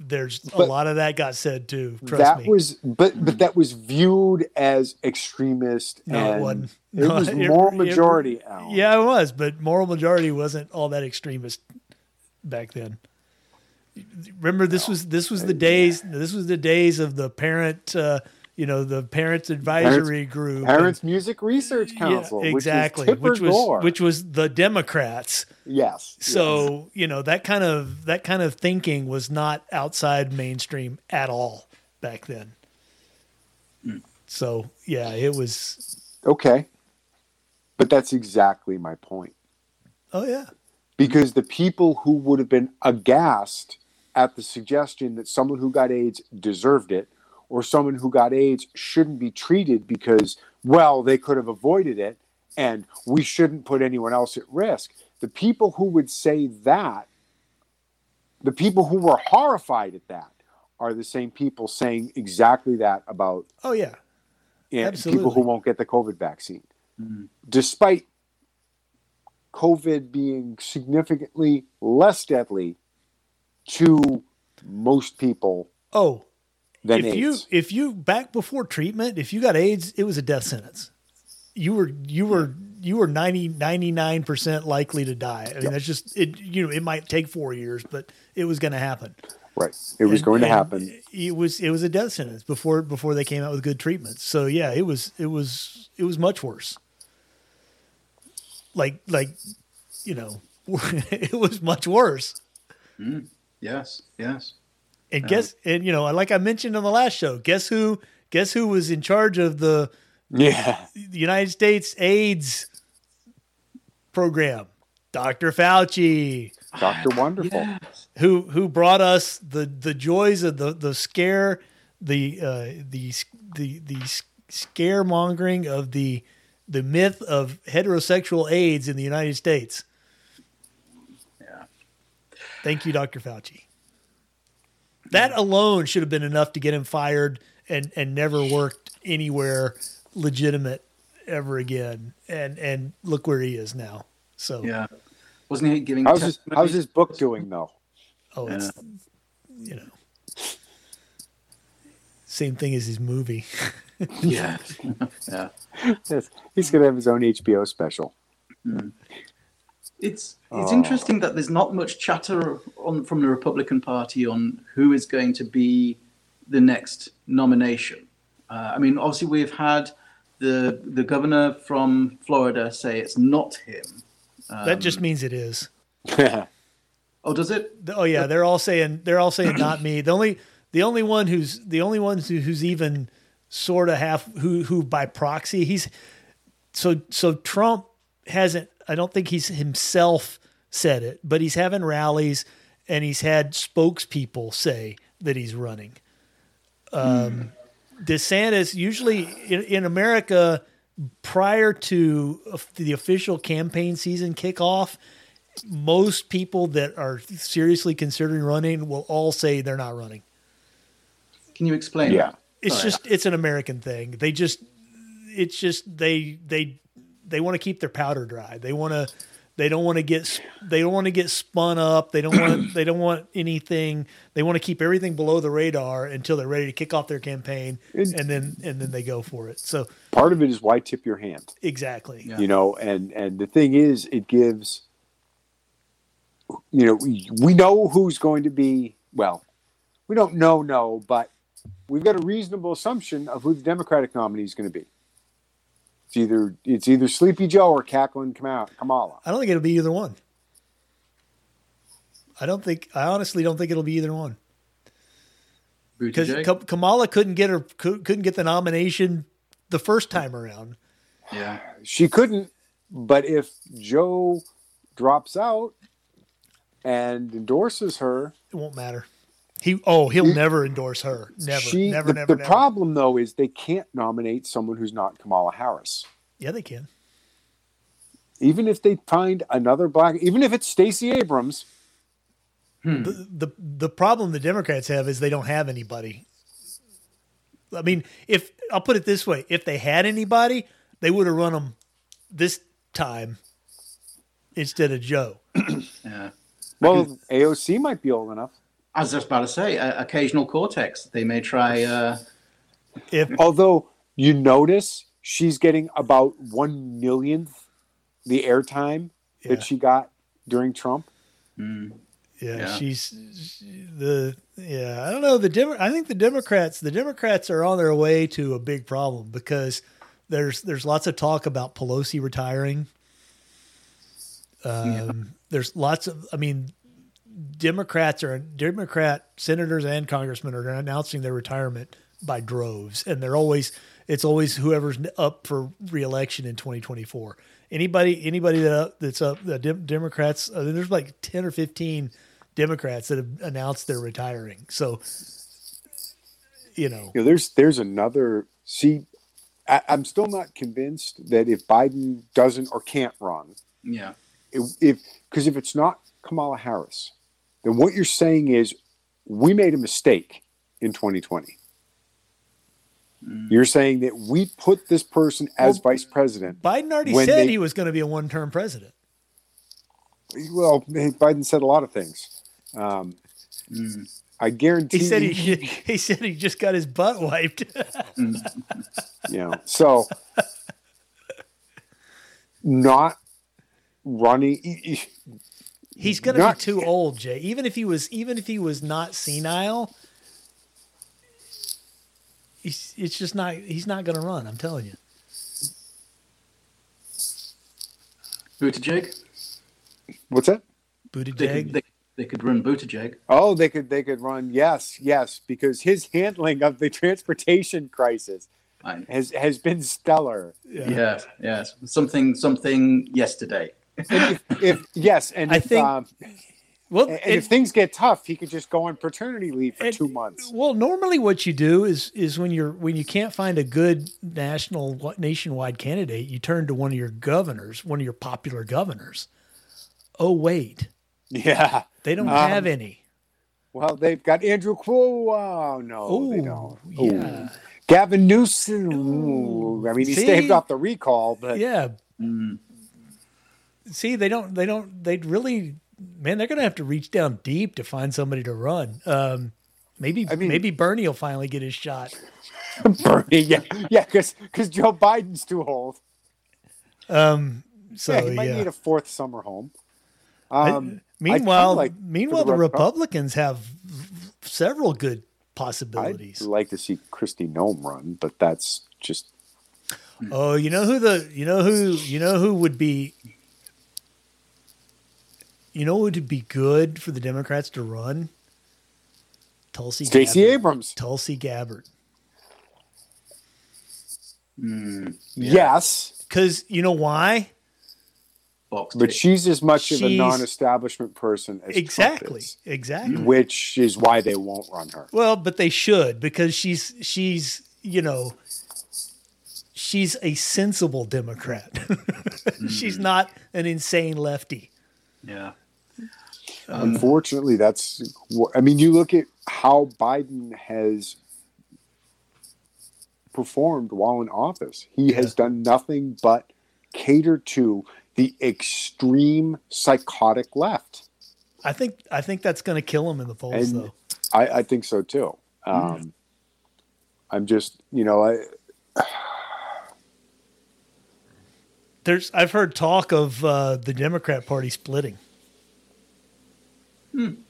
There's a lot of that got said too. Trust that me. was, but but that was viewed as extremist, No, it wasn't. it No, was it- moral it- majority. Alan. yeah, it was, but moral majority wasn't all that extremist back then. Remember, this was this was the days. This was the days of the parent, uh, you know, the parents advisory group. Parents Music Research Yeah, Council, exactly, which was, which was Gore. which was the Democrats. yes. So you know that kind of that kind of thinking was not outside mainstream at all back then. Hmm. So yeah, it was. okay, but that's exactly my point. Oh yeah, because the people who would have been aghast at the suggestion that someone who got AIDS deserved it or someone who got AIDS shouldn't be treated because, well, they could have avoided it and we shouldn't put anyone else at risk. The people who would say that, the people who were horrified at that, are the same people saying exactly that about oh yeah. you know, Absolutely. people who won't get the COVID vaccine, Mm. despite COVID being significantly less deadly to most people Oh, than if AIDS. you if you back before treatment, if you got AIDS, it was a death sentence. You were you were you were 99 percent likely to die. I mean, Yep. that's just it. You know, it might take four years, but it was going to happen. right, it was And- going to happen. It was it was a death sentence before before they came out with good treatments. So yeah, it was it was it was much worse. Like like you know, it was much worse. Mm, yes, yes. And guess and you know, like I mentioned on the last show, guess who guess who was in charge of the Yeah, the United States AIDS program? Dr. Fauci, Doctor Wonderful. Yes. who who brought us the the joys of the the scare the uh, the the the scaremongering of the the myth of heterosexual AIDS in the United States. Yeah. Thank you, Dr. Fauci. That alone should have been enough to get him fired and and never worked anywhere legitimate ever again. And and look where he is now. So Yeah. Wasn't he giving? How's his, how's his book doing though? Oh, it's you know same thing as his movie. Yeah, yeah. Yes, he's gonna have his own HBO special. Mm. It's it's Oh. interesting that there's not much chatter on from the Republican Party on who is going to be the next nomination. Uh, I mean, obviously we've had the the governor from Florida say it's not him. that just means it is. Oh, does it? Oh yeah, they're all saying they're all saying not me. The only the only one who's the only one who, who's even sort of half who who by proxy he's so so Trump hasn't. I don't think he's himself said it, but he's having rallies and he's had spokespeople say that he's running. Um, DeSantis usually in, in America prior to the official campaign season kickoff, most people that are seriously considering running will all say they're not running. Can you explain? yeah. It's Sorry. just it's an American thing. They just it's just they they they want to keep their powder dry. They want to they don't want to get they don't want to get spun up. They don't want they don't want anything. They want to keep everything below the radar until they're ready to kick off their campaign It- and then and then they go for it. So Part of it is why tip your hand. exactly. Yeah. you know and and the thing is it gives you know we, we know who's going to be well we don't know no but we've got a reasonable assumption of who the democratic nominee is going to be it's either it's either sleepy joe or cackling Kama- kamala I don't think it'll be either one. I don't think I honestly don't think it'll be either one. because Kamala couldn't get her couldn't get the nomination the first time around. yeah. she couldn't but if joe drops out and endorses her It won't matter. He oh he'll never endorse her. Never, she never, the, never, the never. problem though is they can't nominate someone who's not kamala harris Yeah, they can. even if they find another black, even if it's Stacey Abrams, hmm. The, the the problem the Democrats have is they don't have anybody. I mean, if I'll put it this way, if they had anybody, they would have run them this time instead of Joe. Yeah. well, AOC might be old enough. I was just about to say, uh, occasional cortex. They may try. Uh, If Although you notice she's getting about one millionth the airtime Yeah. that she got during Trump. yeah, Yeah. she's the yeah. I don't know the Demo- I think the Democrats the Democrats are on their way to a big problem because there's there's lots of talk about Pelosi retiring. Um, There's lots of I mean, Democrats are Democrat senators and congressmen are announcing their retirement by droves, and they're always it's always whoever's up for reelection in 2024. Anybody anybody that that's up the Dem- Democrats uh, there's like 10 or 15 Democrats that have announced they're retiring. So you know, You know, there's there's another. See, I, I'm still not convinced that if Biden doesn't or can't run, yeah. if because if it's not Kamala Harris, then what you're saying is we made a mistake in 2020. Mm. You're saying that we put this person as Well, vice president. Biden already said they- he was going to be a one-term president. Well, Biden said a lot of things. Um, mm. I guarantee He said he he said he just got his butt wiped. Mm. you know so not running He's going to be too old, Jay. Even if he was even if he was not senile, he's, it's just not he's not going to run, I'm telling you. Buttigieg. what's that They could, they, they could run Buttigieg. oh they could they could run yes yes because his handling of the transportation crisis I, has has been stellar yeah. yes, yes. Something, something yesterday. And if, if yes and I if, think- um, Well, and, and- if things get tough he could just go on paternity leave for and- two months Well, normally what you do is is when you're when you can't find a good national nationwide candidate, you turn to one of your governors, one of your popular governors. Oh wait, yeah they don't Um, have any. well they've got andrew Cuomo. oh no Oh they don't Ooh. yeah, Gavin Newsom. Ooh. I mean, he See? staved off the recall, but yeah. Mm. See, they don't. They don't. They really, man, they're gonna have to reach down deep to find somebody to run. Um, maybe, I mean- maybe Bernie will finally get his shot. Bernie, yeah, yeah, because because Joe Biden's too old. Um, so yeah, yeah. he might need a fourth summer home. Um, I meanwhile, like meanwhile, the the Rep- Republicans have several good possibilities. I'd like to see Kristi Noem run, but that's just Oh, you know who the you know who you know who would be you know who would be good for the Democrats to run? Tulsi Stacey Gabbard. Abrams. Tulsi Gabbard. Hmm. Yes, Because you know why? Box but tick. she's as much of a non-establishment person as Trump Exactly. is, Exactly. which is why they won't run her. Well, but they should because she's she's you know she's a sensible Democrat. she's hmm. not an insane lefty. yeah. Unfortunately, that's. I mean, you look at how Biden has performed while in office. He has done nothing but cater to the extreme psychotic left. I think I think that's going to kill him in the polls, And- though. I, I think so too. Um, I'm just, you know, I, There's I've heard talk of uh, the Democrat Party splitting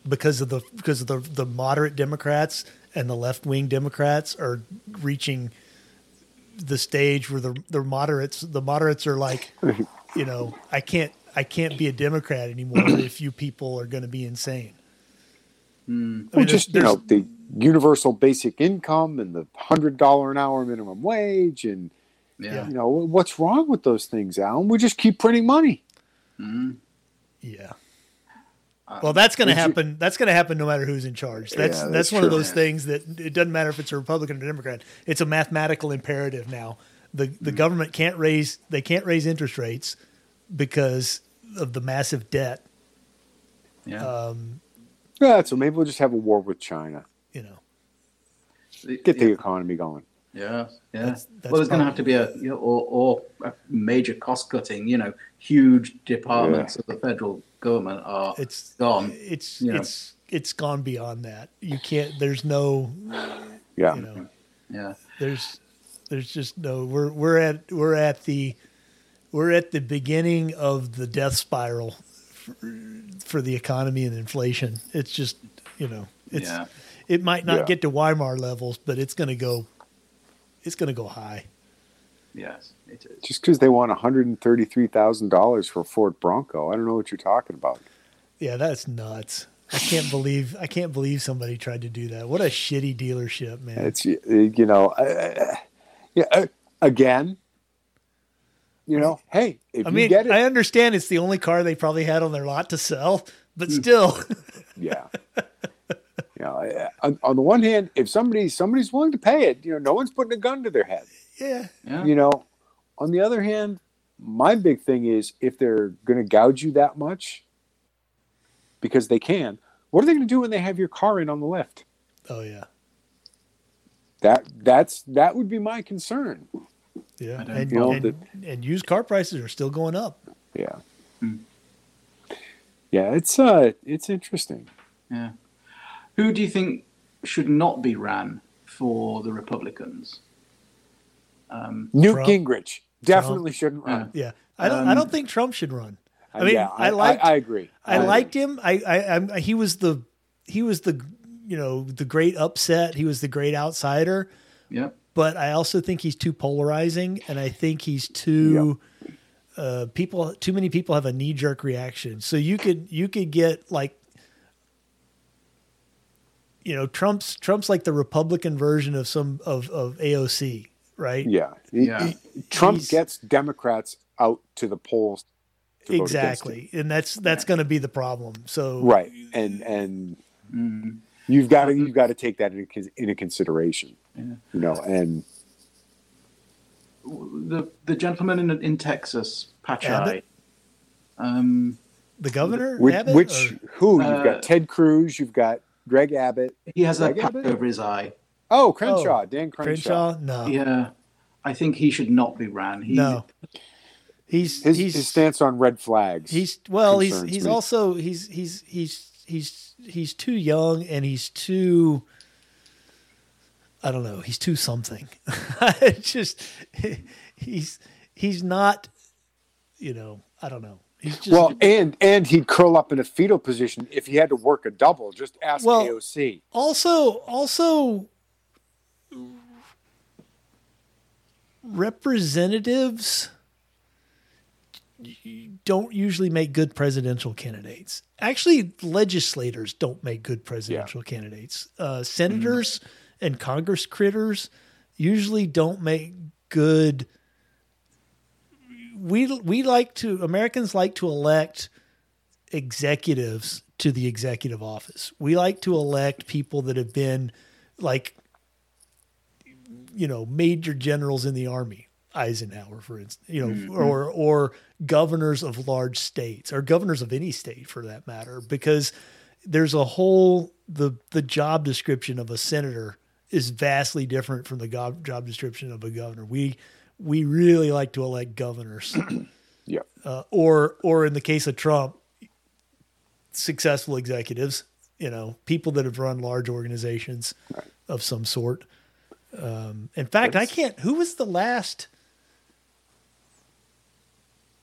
because of the because of the the moderate Democrats and the left wing Democrats are reaching the stage where the the moderates the moderates are like, you know, I can't I can't be a Democrat anymore if you people are going to be insane. Hmm. I mean, well, there's- just you there's- know, the universal basic income and the hundred dollar an hour minimum wage, and Yeah. you know, what's wrong with those things, Alan? We just keep printing money. Mm-hmm. Yeah. Well, that's going to would you- happen. That's going to happen no matter who's in charge. That's Yeah, that's, that's one of true. those things that it doesn't matter if it's a Republican or Democrat. It's a mathematical imperative now. The the Mm. government can't raise they can't raise interest rates because of the massive debt. Yeah. Um, Yeah, so maybe we'll just have a war with China. you know, Get the yeah. economy going. Yeah, yeah. That's- that's well, there's going to have to be a you know, or, or a major cost cutting. You know, huge departments of the federal government are it's gone. It's you know. it's it's gone beyond that. You can't. There's no. Yeah. You know. Yeah, there's there's just no we're we're at we're at the we're at the beginning of the death spiral for, for the economy and inflation it's just you know it's Yeah. it might not Yeah. get to weimar levels but it's going to go it's going to go high yes, it is. Just because they want one hundred and thirty-three thousand dollars for a Ford Bronco, I don't know what you're talking about. yeah that's nuts i can't believe i can't believe somebody tried to do that what a shitty dealership man It's you know, uh, yeah. Uh, again, you know, hey, if i you mean get it, i understand it's the only car they probably had on their lot to sell but still yeah. You know, on, on the one hand, if somebody somebody's willing to pay it, you know, no one's putting a gun to their head. Yeah Yeah, You know, on the other hand, my big thing is if they're going to gouge you that much because they can, what are they going to do when they have your car in on the lift? oh yeah That that's that would be my concern. yeah don't and, know and, that- and used car prices are still going up Yeah. Yeah, it's uh it's interesting. yeah. Who do you think should not be ran for the Republicans? Um, Newt Trump. Gingrich definitely shouldn't run. Yeah, I don't. I don't think Trump should run. I mean, yeah, I, liked. I, agree I, agree. liked him. I, I, I, he was the, he was the, you know, the great upset. He was the great outsider. yeah, But I also think he's too polarizing, and I think he's too. Uh, people, too many people have a knee jerk reaction. So you could, you could get like. You know, Trump's Trump's like the Republican version of some of, of AOC, right? Yeah. Yeah. he- Trump He's- gets Democrats out to the polls. to vote exactly, and that's that's going to be the problem. So Right. And and Mm. you've got to you've got to take that into, con- into consideration. Yeah. You know, and the the gentleman in in Texas, Pachai. Abbott? Um, the governor, which, Abbott, which or- who you've Uh, got Ted Cruz, you've got Greg Abbott. he has a Greg patch over his eye. Oh, oh, Crenshaw, Dan Crenshaw. Crenshaw? No, Yeah, I think he should not be ran. He, no. He's His, he's his stance on red flags. he's well he's he's me. also he's he's he's he's he's too young and he's too I don't know he's too something. It's just he's he's not you know I don't know he's just well, and and he'd curl up in a fetal position if he had to work a double. Just ask Well- AOC. also also representatives don't usually make good presidential candidates. Actually legislators don't make good presidential candidates. Uh, senators and congress critters usually don't make good we we like to Americans like to elect executives to the executive office. We like to elect people that have been like you know major generals in the army, Eisenhower for instance, you know, or or governors of large states or governors of any state for that matter because there's a whole the the job description of a senator is vastly different from the go- job description of a governor. We we really like to elect governors Yeah. uh, or or in the case of Trump, successful executives, you know, people that have run large organizations of some sort. Um, in fact, I can't. Who was the last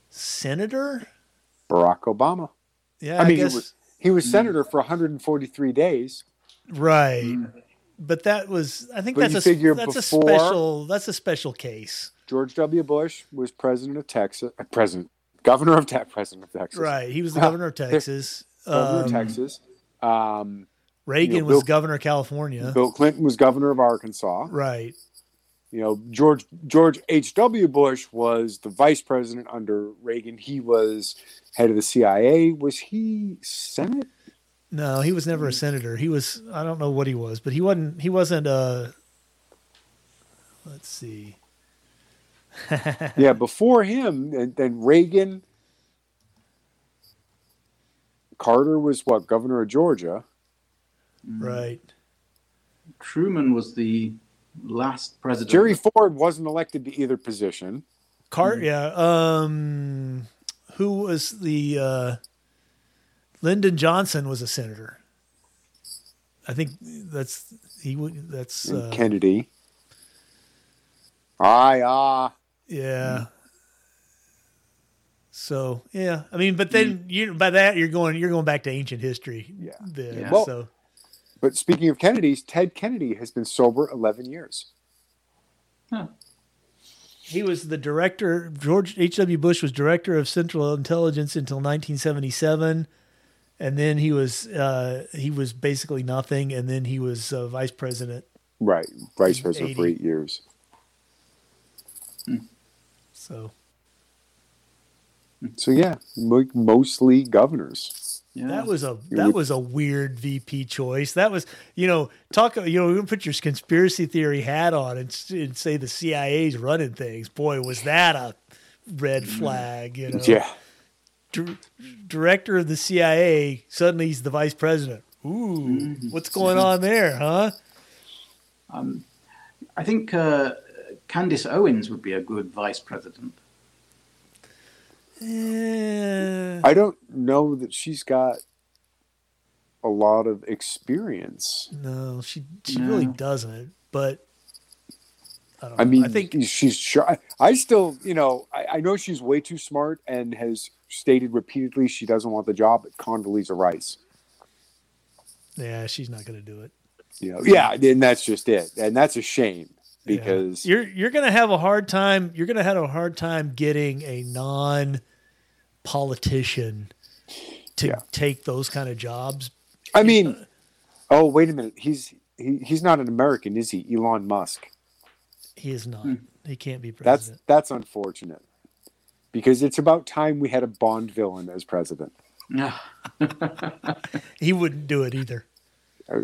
senator? Barack Obama. Yeah, I mean, guess, he was he was senator for 143 days. right. But that was, I think But that's a that's a special that's a special case, George W. Bush was president of Texas. Uh, president, governor of Texas. President of Texas. right? He was the governor of Texas. Governor Um, of Texas. Um, Reagan you know, was governor of California. Bill Clinton was governor of Arkansas. right. You know, George George H. W. Bush was the vice president under Reagan. He was head of the CIA. Was he Senate? No, he was never a senator. He was I don't know what he was, but he wasn't he wasn't uh let's see. yeah, before him, and then Reagan. Carter was what governor of Georgia. Right. Truman was the last president. Jerry Ford wasn't elected to either position. Cart yeah. Um who was the uh Lyndon Johnson was a senator. I think that's he that's uh, Kennedy. Aye, ah. yeah. So yeah, I mean, but then you by that you're going you're going back to ancient history. Yeah. Then, Yeah. Well- so But speaking of Kennedys, Ted Kennedy has been sober 11 years. He was the director. George H.W. Bush was director of Central Intelligence until 1977, and then he was uh, he was basically nothing, and then he was uh, vice president. Right. Vice president 80. for eight years. So So, yeah, mostly governors. Yeah. that was a that was a weird VP choice. That was you know talk you know you put your conspiracy theory hat on and, and say the CIA's running things. Boy, was that a red flag. You know, Yeah. Dir- director of the CIA suddenly he's the vice president. Ooh, what's going on there, huh? Um, I think uh, Candace Owens would be a good vice president. Eh, I don't know that she's got a lot of experience. no, she she No. really doesn't. But I don't. I mean, I think she's shy. I still, you know, I, I know she's way too smart and has stated repeatedly she doesn't want the job at Condoleezza Rice. yeah, she's not going to do it. You know, yeah, and that's just it, and that's a shame Yeah. because you're you're going to have a hard time. You're going to have a hard time getting a non politician to Yeah. take those kind of jobs. I mean, oh wait a minute, he's he, he's not an American, is he? Elon Musk. He is not. Hmm. He can't be president. that's that's unfortunate because it's about time we had a Bond villain as president. Yeah. he wouldn't do it either. Uh,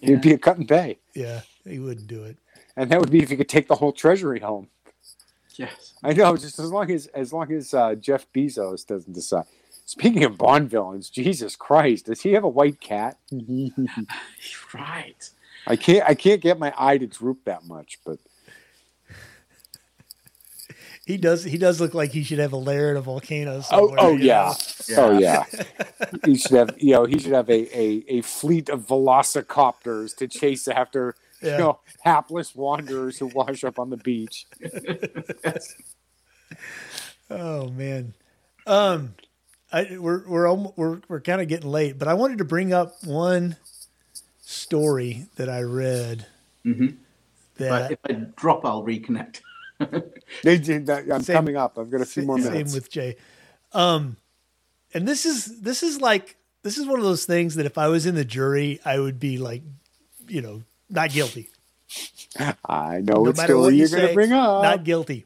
It'd be a cut and pay, Yeah, he wouldn't do it. and that would be if he could take the whole treasury home. Yes. I know, just as long as as long as uh, Jeff Bezos doesn't decide. Speaking of Bond villains, Jesus Christ, does he have a white cat? Right. I can't I can't get my eye to droop that much, but He does. He does look like he should have a lair in a volcano. Oh, Somewhere, oh you yeah. know? Oh yeah. he should have, you know, he should have a, a, a fleet of velocicopters to chase after, Yeah. you know, hapless wanderers who wash up on the beach. Oh man. Um, I we're we're we're we're kind of getting late, but I wanted to bring up one story that I read. Mhm. That But if I drop, I'll reconnect. They did that. I'm Same- coming up. I've got a few more minutes. Same with Jay. Um, and this is this is like this is one of those things that if I was in the jury, I would be like, you know, not guilty. I know no what matter what story you you're going to bring up. not guilty.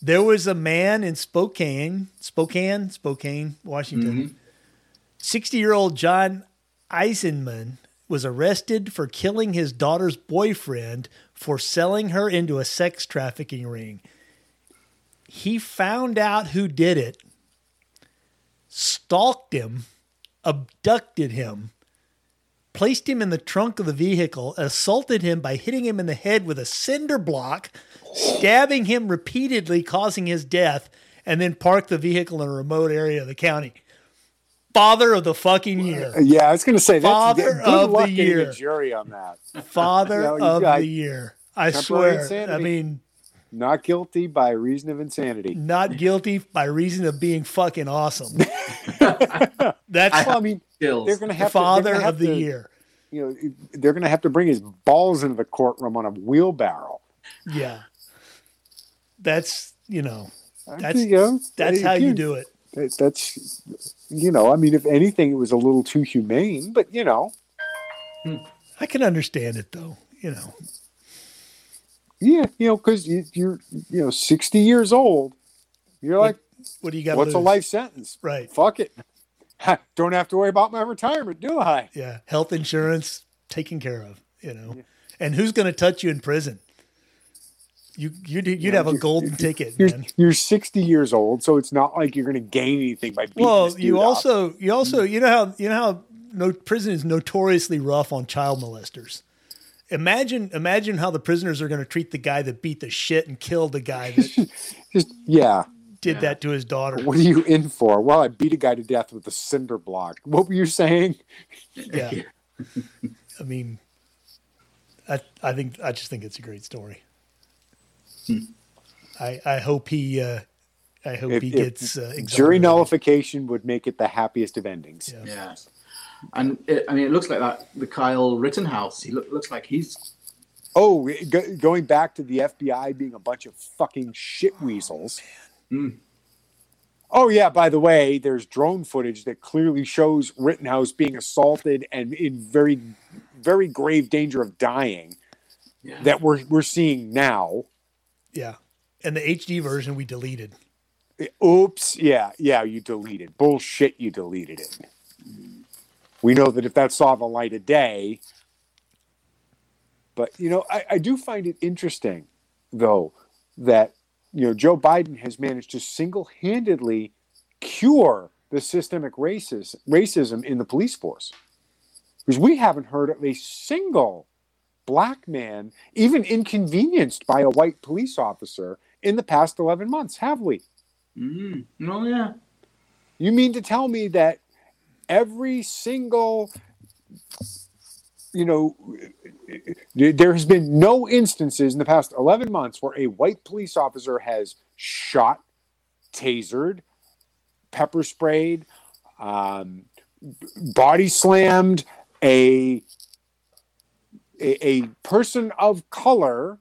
There was a man in Spokane, Spokane, Spokane, Washington. Mm-hmm. 60 year old John Eisenman was arrested for killing his daughter's boyfriend for selling her into a sex trafficking ring. He found out who did it, stalked him, abducted him, placed him in the trunk of the vehicle, assaulted him by hitting him in the head with a cinder block, stabbing him repeatedly, causing his death, and then parked the vehicle in a remote area of the county. Father of the fucking year. yeah, I was going to say Father of the year. a jury on that. Father You know, of the year. I swear. I mean, Not guilty by reason of insanity. not guilty by reason of being fucking awesome. That's I Well, I mean, Skills. they're going to have father gonna of the to- year. You know, they're going to have to bring his balls into the courtroom on a wheelbarrow. Yeah. That's, you know, That's- you know, that's how you do it. That's, you know, I mean, if anything, it was a little too humane, but you know, I can understand it though, you know. Yeah, you know, because you, you're, you know, 60 years old. You're like, What do you got? what's a life sentence? Right. Fuck it. Don't have to worry about my retirement, do I? Yeah. Health insurance taken care of, you know. And who's going to touch you in prison? You you'd, you'd Yeah, have a golden ticket, You're, man. you're 60 years old, so it's not like you're going to gain anything by beating Well, you dude up. also you also you know how you know how no prison is notoriously rough on child molesters. Imagine imagine how the prisoners are going to treat the guy that beat the shit and killed the guy that just yeah. did that to his daughter. What are you in for? Well, I beat a guy to death with a cinder block. What were you saying? Yeah. I mean, I I think I just think it's a great story. I I hope he uh, I hope If- he gets uh, Jury nullification would make it the happiest of endings. Yeah. Yeah. And it, I mean, it looks like that the Kyle Rittenhouse. He look, looks like he's Oh, go, going back to the FBI being a bunch of fucking shit weasels. Mm. Oh yeah, by the way, there's drone footage that clearly shows Rittenhouse being assaulted and in very, very grave danger of dying. yeah. That we're we're seeing now. Yeah, and the HD version we deleted. Oops. Yeah. Yeah. You deleted. Bullshit. You deleted it. We know that if that saw the light of day. But, you know, I, I do find it interesting, though, that, you know, Joe Biden has managed to single handedly cure the systemic racism, racism in the police force. Because we haven't heard of a single black man even inconvenienced by a white police officer in the past 11 months, have we? Mm. Oh yeah. You mean to tell me that every single, you know, there has been no instances in the past 11 months where a white police officer has shot, tasered, pepper sprayed, um, body slammed a, a a person of color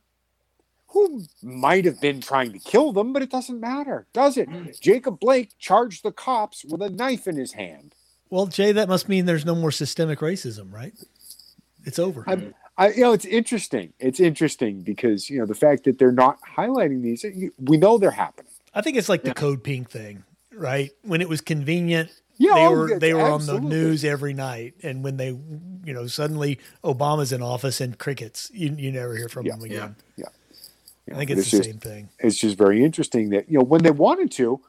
who might have been trying to kill them, but it doesn't matter, does it? Jacob Blake charged the cops with a knife in his hand. Well, Jay, that must mean there's no more systemic racism, right? It's over. I, I, you know, it's interesting. It's interesting because you know the fact that they're not highlighting these. We know they're happening. I think it's like the code pink thing, right? When it was convenient, Yeah, they oh, were they were on the news every night, and when they, you know, suddenly Obama's in office and crickets, you you never hear from Yeah. them again. You I think but it's the just, same thing. It's just very interesting that you know when they wanted to,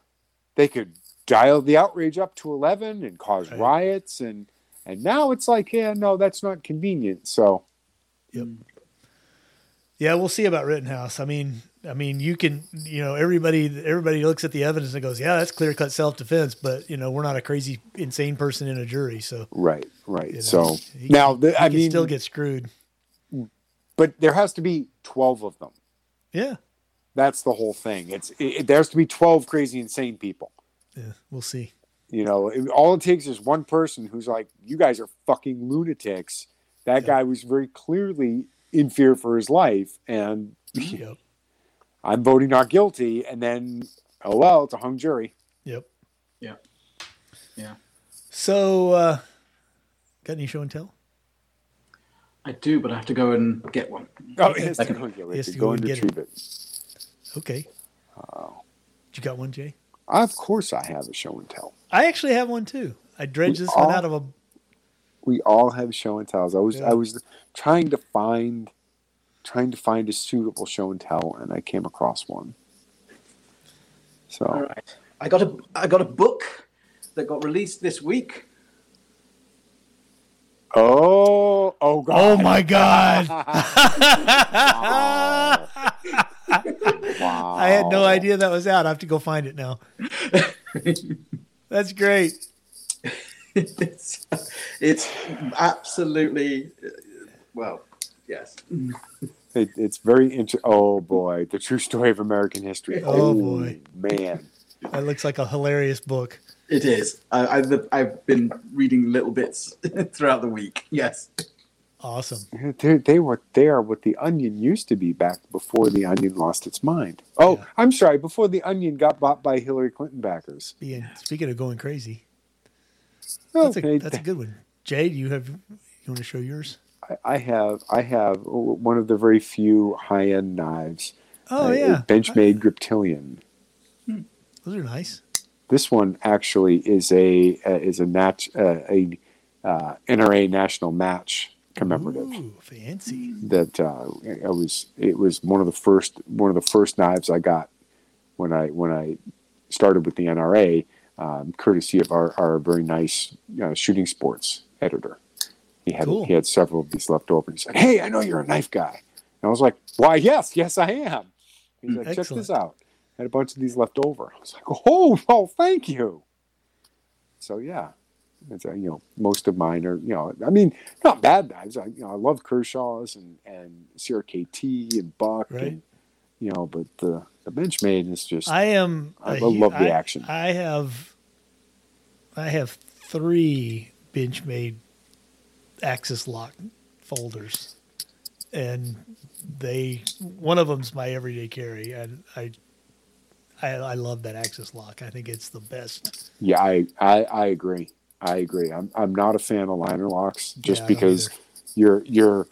they could dial the outrage up to eleven and cause Right. riots, and and now it's like, yeah, no, that's not convenient. So yep Yeah, we'll see about Rittenhouse. I mean, I mean, you can, you know, everybody everybody looks at the evidence and goes, "Yeah, that's clear cut self defense," but you know, we're not a crazy insane person in a jury, so Right, right. you know, so he now, the, he I can mean, still get screwed. but there has to be twelve of them. Yeah, That's the whole thing. It's it, it- there has to be twelve crazy, insane people. Yeah, we'll see. You know, it- all it takes is one person who's like, "You guys are fucking lunatics." That Yeah. guy was very clearly in fear for his life, and Yep, I'm voting not guilty. And then, oh well, it's a hung jury. yep. Yeah. Yeah. So, uh, got any show and tell? I do, but I have to go and get one. Oh, he has to Okay. go, yeah, we He has to to go go and and get it. Okay, Oh, you got one, Jay? Of course, I have a show and tell. I actually have one too. I dredged We this one out of a. we all have show and tells. I was Yeah. I was trying to find trying to find a suitable show and tell, and I came across one. So All right. I got a I got a book that got released this week. oh oh god Oh my god! wow. Wow I had no idea that was out. I have to go find it now. That's great. it's, it's absolutely well, yes. It, it's very interesting. Oh boy, the true story of American history. Oh, boy. Oh, man. That looks like a hilarious book. It is. I, I've I've been reading little bits throughout the week. Yes. Awesome. They, they were there what the Onion used to be back before the Onion lost its mind. Oh, Yeah. I'm sorry, before the Onion got bought by Hillary Clinton backers. Being, speaking of going crazy, that's, Okay, a, that's a good one. Jay, do you have you want to show yours? I, I have I have one of the very few high end knives. Oh a yeah, Benchmade Griptilian. those are nice. This one actually is a uh, is a nat uh, a uh, NRA national match commemorative. Ooh, fancy. that uh, I was it was one of the first one of the first knives I got when I when I started with the NRA, um, courtesy of our, our very nice uh, shooting sports editor. He had Cool. he had several of these left over. He said, "Hey, I know you're a knife guy." And I was like, "Why? Yes, yes, I am." He's like, "Check this out." I had a bunch of these left over. I was like, "Oh, oh, thank you." So yeah, it's, uh, you know, most of mine are, you know, I mean, not bad knives. I, you know, I love Kershaw's and and CRKT and Buck, Right. and you know, but the the Benchmade is just I am. I a love the I- action. I have. I have three Benchmade Axis lock folders, and they one of them's my everyday carry, and I. I, I love that Axis lock. I think it's the best. yeah. I, I I agree. I agree. I'm I'm not a fan of liner locks just Yeah, because you're you're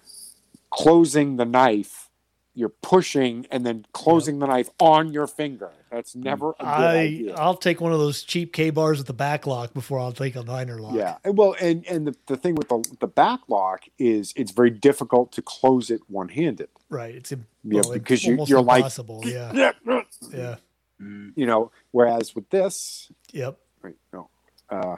closing the knife. You're pushing and then closing the knife on your finger. That's never a good I idea. I'll take one of those cheap Ka-Bars with the back lock before I'll take a liner lock. Yeah. Well, and and the, the thing with the the back lock is it's very difficult to close it one handed. right. It's im- Yeah, well, because you- you're like- impossible. yeah, yeah, You know, whereas with this, yep. Right. no. Uh,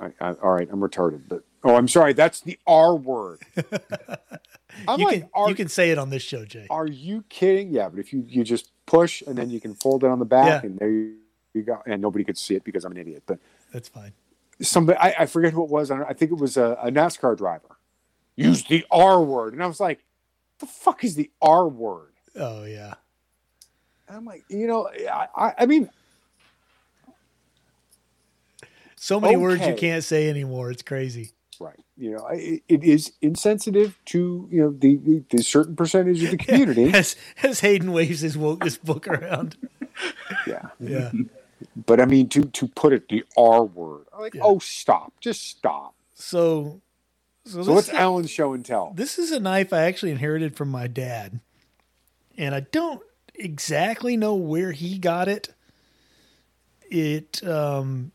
I, I, all right, I'm retarded, but oh, I'm sorry. That's the R word. I'm you like, can are, you can say it on this show, Jay. are you kidding? Yeah, but if you you just push and then you can fold it on the back, Yeah. and there you, you go, and nobody could see it because I'm an idiot. But That's fine. somebody, I, I forget who it was. I don't- I think it was a, a NASCAR driver. Used the R word, and I was like, "The fuck is the R word?" Oh yeah. And I'm like, you know, I, I mean, So many words you can't say anymore. It's crazy. Right. You know, I- it, it is insensitive to you know the, the, the certain percentage of the community. As as Hayden waves his woke this book around. yeah. Yeah. But I mean, to to put it the R word, like, Yeah. oh, stop, just stop. So so, So what's Alan's show and tell? this is a knife I actually inherited from my dad. And I don't exactly know where he got it. It um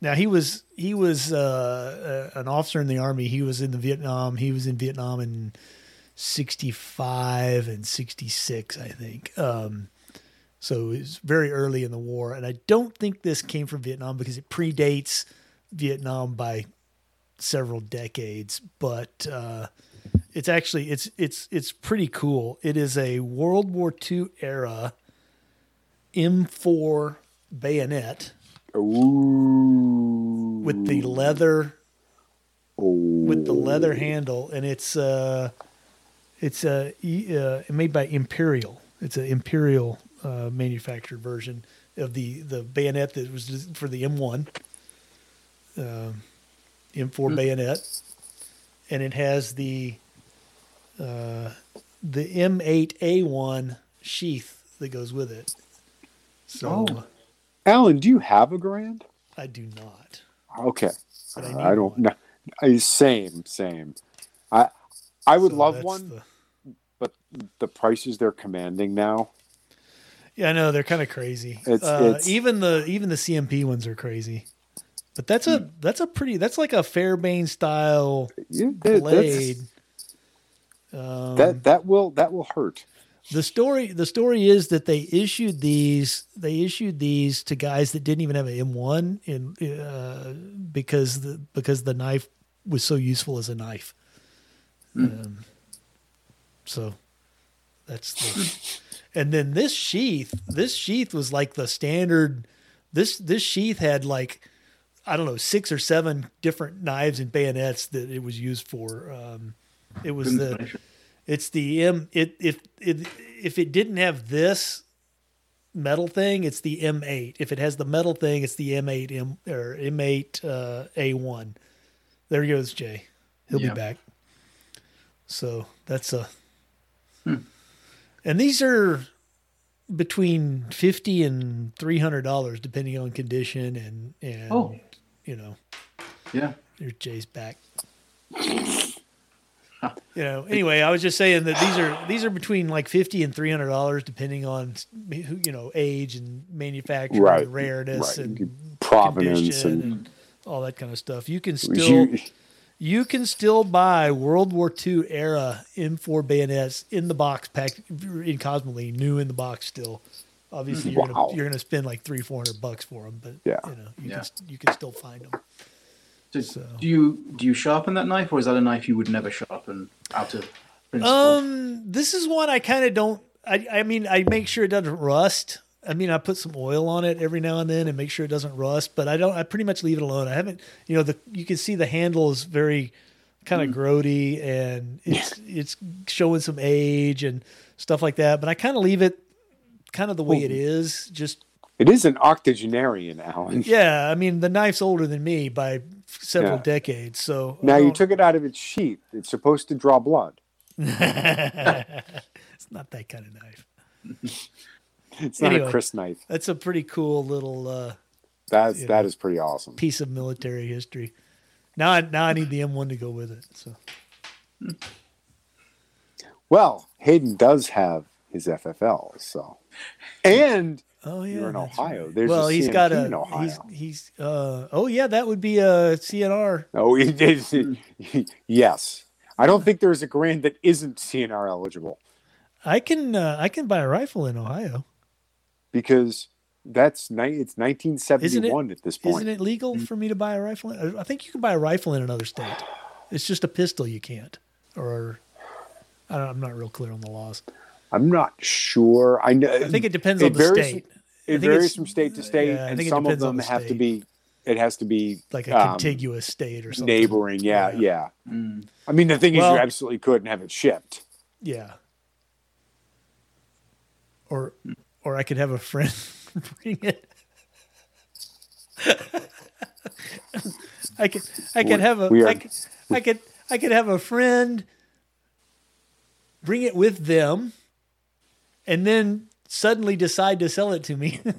now he was he was uh, uh, an officer in the army. He was in the Vietnam. He was in Vietnam in 65 and 66, I think. Um so it was very early in the war and I don't think this came from Vietnam because it predates Vietnam by several decades, but uh, It's actually it's it's it's pretty cool. It is a World War II era M4 bayonet Ooh. with the leather Ooh. with the leather handle, and it's uh, it's uh, e- uh, made by Imperial. It's an Imperial uh, manufactured version of the the bayonet that was for the M1, um, M4 bayonet, and it has the uh, the M8A1 sheath that goes with it. So Oh. Alan, do you have a Grand? I do not. Okay. I Uh, I don't know. Same, same. I I would So love one, the- but the prices they're commanding now. Yeah, I know they're kind of crazy. It's- uh, it's- even the even the CMP ones are crazy. But that's a that's a pretty that's like a Fairbairn style Yeah, that, blade. Um, that that will that will hurt. The story the story is that they issued these they issued these to guys that didn't even have an M1 in uh, because the because the knife was so useful as a knife. Um, so that's the and then this sheath this sheath was like the standard this this sheath had like I don't know six or seven different knives and bayonets that it was used for. Um, it was the it's the M. It if it if it didn't have this metal thing, it's the M8. If it has the metal thing, it's the M8 M or M8 uh, A1. There he goes Jay. He'll Yeah. be back. So that's a. And these are between fifty and three hundred dollars, depending on condition and and Oh. you know. Yeah. There's Jay's back. You know. Anyway, I was just saying that these are these are between like fifty and three hundred dollars, depending on you know age and manufacturing, Right, and rareness, right. and Provenance and, and, all that kind of stuff. You can still you, you can still buy World War II era M4 bayonets in the box, packed in Cosmoline, new in the box still. Obviously, you're Wow. gonna you're gonna spend like three four hundred bucks for them, but Yeah. you know you Yeah. can you can still find them. So, So- Do you do you sharpen that knife, or is that a knife you would never sharpen out of principle? Um, this is one I kind of don't. I I mean, I make sure it doesn't rust. I mean, I put some oil on it every now and then and make sure it doesn't rust. But I don't. I pretty much leave it alone. I haven't. You know, the you can see the handle is very kind of grody and it's it's showing some age and stuff like that. But I kind of leave it kind of the way it is. Just it is an octogenarian, Alan. yeah. I mean, the knife's older than me by several Yeah. decades. So Now you took it out of its sheath. It's supposed to draw blood. it's not that kind of knife. It's not Anyway. a Chris knife. That's a pretty cool little. uh That's that know. is pretty awesome. piece of military history. Now, I, now I need the M1 to go with it. So Well, Hayden does have his FFL, so and oh yeah, you're in Ohio. right. There's well, he's CMP got a in Ohio. he's he's uh oh yeah, that would be a CNR. Oh, he did. yes. I don't think there's a grand that isn't CNR eligible I can uh, I can buy a rifle in Ohio. because that's ni- it's 1971 at this point. Isn't it legal for me to buy a rifle? I think you can buy a rifle in another state. It's just a pistol you can't. Or I don't, I'm not real clear on the laws. I'm not sure. I know. I think it depends it on the varies state. It varies from state to state, yeah, and some of them the have to be. It has to be Like a um, contiguous state or something. neighboring. Yeah, Yeah. yeah. Mm. I mean, the thing is, you absolutely couldn't have it shipped. Yeah. Or or I could have a friend bring it. I could I could We- have a we are- I could, I could I could have a friend bring it with them and then suddenly decide to sell it to me.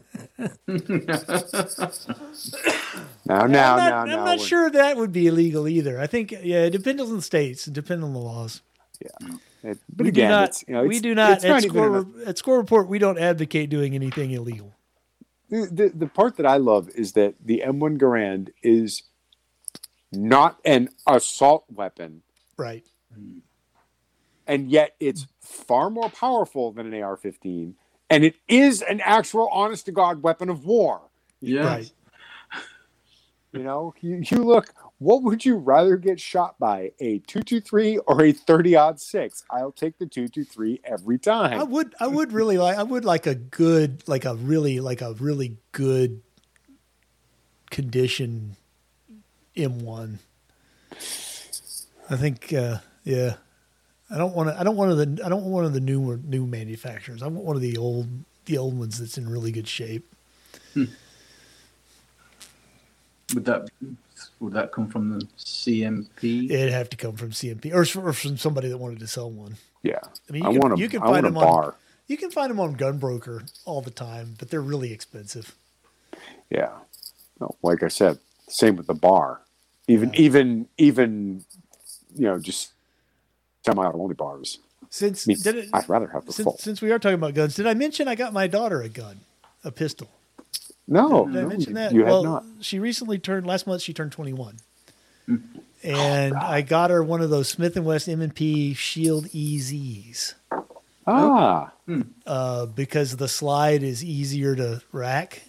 Now, now, I'm not, now, I'm now. not we're- sure that would be illegal either. I think yeah, it depends on the states, it depends on the laws. It, but we again, do not. it's, you know, we it's- do not at, even score, at score report. We don't advocate doing anything illegal. the, the the part that I love is that the M1 Garand is not an assault weapon, Right. Hmm. And yet it's far more powerful than an AR-15, and it is an actual, honest to God weapon of war. Yeah. Right. You know, you, you look what would you rather get shot by, a 223 or a 30 odd six? I'll take the 223 every time. I would I would really like I would like a good like a really like a really good condition M1. I think uh yeah. I don't want to I don't want the I don't want one of the new new manufacturers. I want one of the old the old ones that's in really good shape. Hmm. Would that would that come from the CMP? It'd have to come from CMP or, or from somebody that wanted to sell one. yeah. I mean, I you can- want a, you can I find them on- bar. You can find them on Gunbroker all the time, but they're really expensive. Yeah. No, like I said, same with the BAR. Even even even you know, just semi-auto only BARs. Since I mean, did it, I'd rather have the full. since, since we are talking about guns, did I mention I got my daughter a gun, a pistol? no, Did I no, mention that? you well, not. she recently turned last month. She turned twenty one, and I got her one of those Smith and Wesson M and P Shield EZs Ah, uh, because the slide is easier to rack.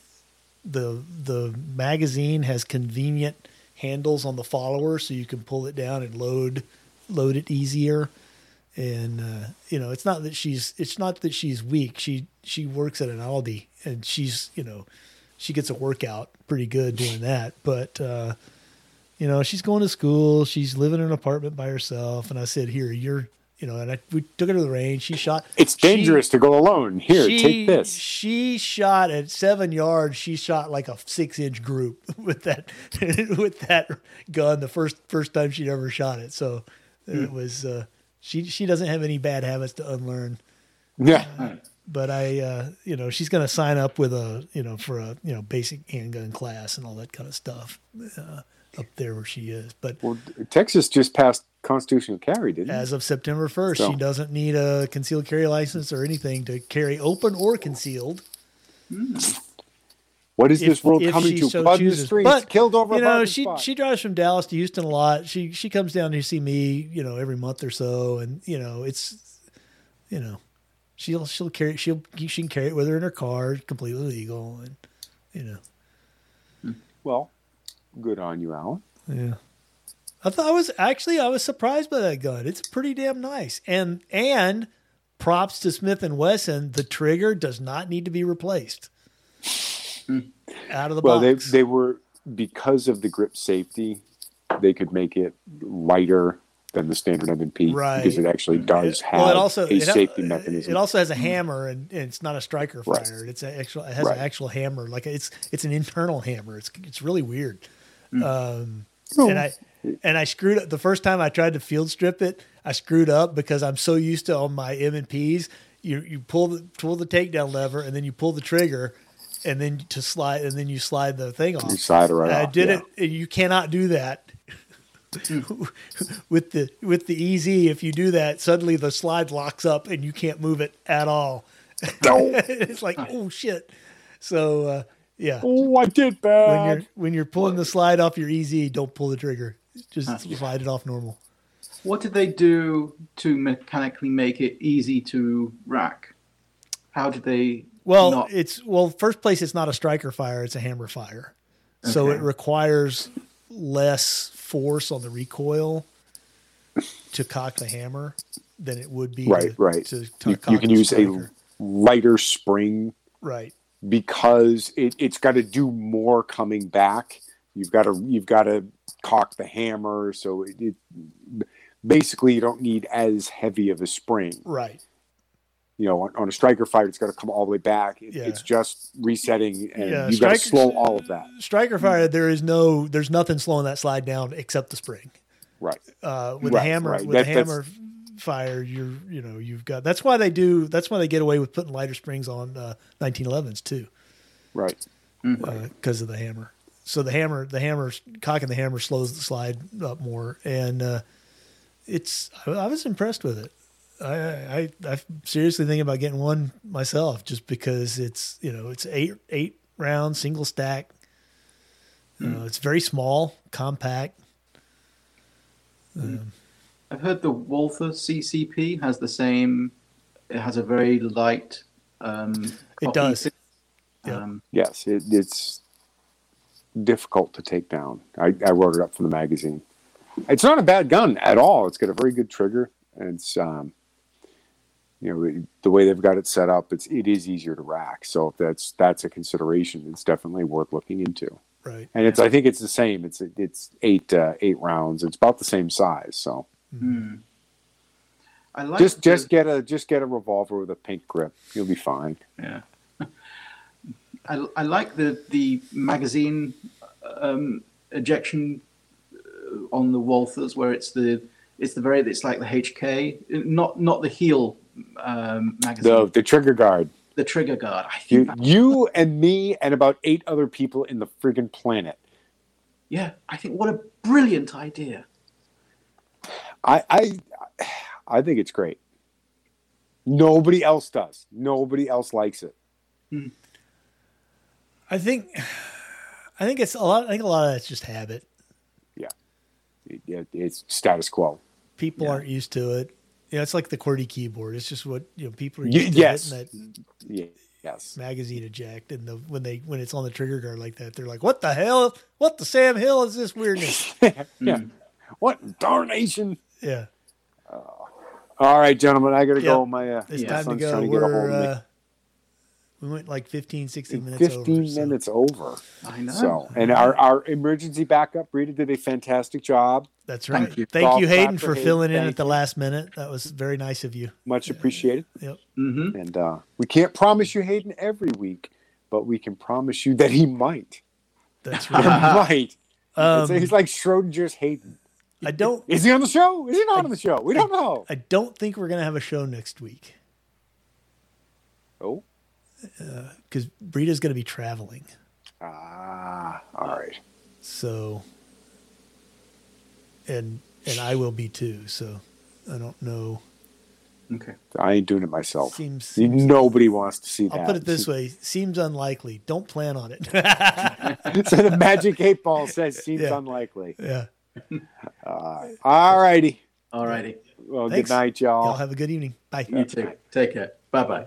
the The magazine has convenient handles on the follower, so you can pull it down and load load it easier. And uh, you know, it's not that she's it's not that she's weak. She she works at an Aldi, and she's you know she gets a workout pretty good doing that. But uh, you know, she's going to school. She's living in an apartment by herself. And I said, "Here, you're." You know, and I, we took her to the range. She shot. it's she- dangerous to go alone. Here, she, take this. She shot at seven yards. She shot like a six inch group with that with that gun. The first first time she'd ever shot it. So Hmm. it was. Uh, she she doesn't have any bad habits to unlearn. Yeah, But I, uh, you know, she's going to sign up with a, you know, for a, you know, basic handgun class and all that kind of stuff uh, up there where she is. But well, Texas just passed constitutional carry, didn't it? as of September 1st, So- she doesn't need a concealed carry license or anything to carry open or concealed. What is if- this world coming to? so Blood in the streets, But, killed over you know, she spot. she drives from Dallas to Houston a lot. She she comes down to see me, you know, every month or so, and you know, it's, you know, she'll she'll carry she'll she can carry it with her in her car, completely legal, and you know, well, good on you, Alan. yeah. I thought I was actually I was surprised by that gun. It's pretty damn nice, and and props to Smith and Wesson. The trigger does not need to be replaced. Mm. Out of the Well, they box. they were because of the grip safety, they could make it lighter than the standard M&P Right. because it actually does have well, it also a it, safety mechanism. It also has a mm. hammer, and, and it's not a striker Right. fire. It's actual. It has Right. an actual hammer. Like it's it's an internal hammer. It's it's really weird. Mm. Um, Oh. and I and I screwed up the first time I tried to field strip it. I screwed up because I'm so used to on my M and P's. You you pull the pull the takedown lever, and then you pull the trigger, and then to slide, and then you slide the thing off. You slide it right And I did yeah. it. and You cannot do that with the with the EZ. If you do that, suddenly the slide locks up and you can't move it at all. it's like oh shit. So uh, yeah, oh, I did bad. when you're when you're pulling the slide off your EZ, don't pull the trigger. Just slide it off normal. What did they do to mechanically make it easy to rack? How did they? Well, not- it's well, first place, it's not a striker fire; it's a hammer fire. So it requires less force on the recoil to cock the hammer than it would be. right, to, right. To, to you, cock you can use striker. a lighter spring right. because it, it's got to do more coming back. You've got to you've got to cock the hammer, so it, it basically you don't need as heavy of a spring. Right. You know, on, on a striker fight, it's got to come all the way back. It, Yeah. It's just resetting, and Yeah, you've got to slow all of that. Striker fire, there is no, there's nothing slowing that slide down except the spring. Right. uh, with Right, the hammer right. with That- the hammer fire you're you know you've got that's why they do that's why they get away with putting lighter springs on uh, 1911s too Right. because of the hammer so the hammer the hammer cocking the hammer slows the slide up more and uh, it's I, I was impressed with it I, I I seriously think about getting one myself just because it's you know it's eight eight round single stack uh, it's very small compact I've heard the Walther CCP has the same. It has a very light. Um, It does. system. Um, Yes. It, it's difficult to take down. I, I wrote it up from the magazine. It's not a bad gun at all. It's got a very good trigger. And it's um, you know the way they've got it set up. It's it is easier to rack. So if that's that's a consideration, it's definitely worth looking into. Right. And it's I think it's the same. It's it's eight uh, eight rounds. It's about the same size. So Hmm. I like just the- just get a just get a revolver with a pink grip. You'll be fine. yeah. I, I like the the magazine um, ejection uh, on the Walthers where it's the it's the very it's like the HK not not the heel um, magazine The the trigger guard. the trigger guard. I You think you and me and about eight other people in the friggin' planet. yeah I think what a brilliant idea. I I I think it's great. Nobody else does. Nobody else likes it. I think I think it's a lot I think a lot of that's just habit. It- it- it's status quo. People Yeah. aren't used to it. Know, it's like the QWERTY keyboard. It's just what you know people are used to yes. that Yeah, yes. magazine eject and the when they when it's on the trigger guard like that, they're like, What the hell? What the Sam Hill is this weirdness? yeah. What darnation? yeah. All right, gentlemen, I gotta go. My uh, It's my time to go. trying to get a hold We're of me. uh, we went like 15, 16 minutes 15 over. so- minutes over. I know. So, and our, our emergency backup Rita did a fantastic job. That's right. Thank right. you. Thank you, Hayden, for for Hayden. filling in at the last minute. That was very nice of you. Much appreciated. Yep. hmm And uh, we can't promise you Hayden every week, but we can promise you that he might. That's He right. might. Um, So he's like Schrodinger's Hayden. I don't Is he on the show? Is he not on the show? We don't know. I don't think we're gonna have a show next week Oh. Because Breda's gonna be traveling. Ah, all right. So and and I will be too. So I don't know. Okay. I ain't doing it myself. Seems, seems Nobody wants to see that. I'll put it this way: seems unlikely. Don't plan on it. so the magic eight ball says seems Yeah. unlikely. yeah. All righty. All righty. Well, Thanks. good night, y'all. Y'all have a good evening. Bye. You too. Take care. Bye bye.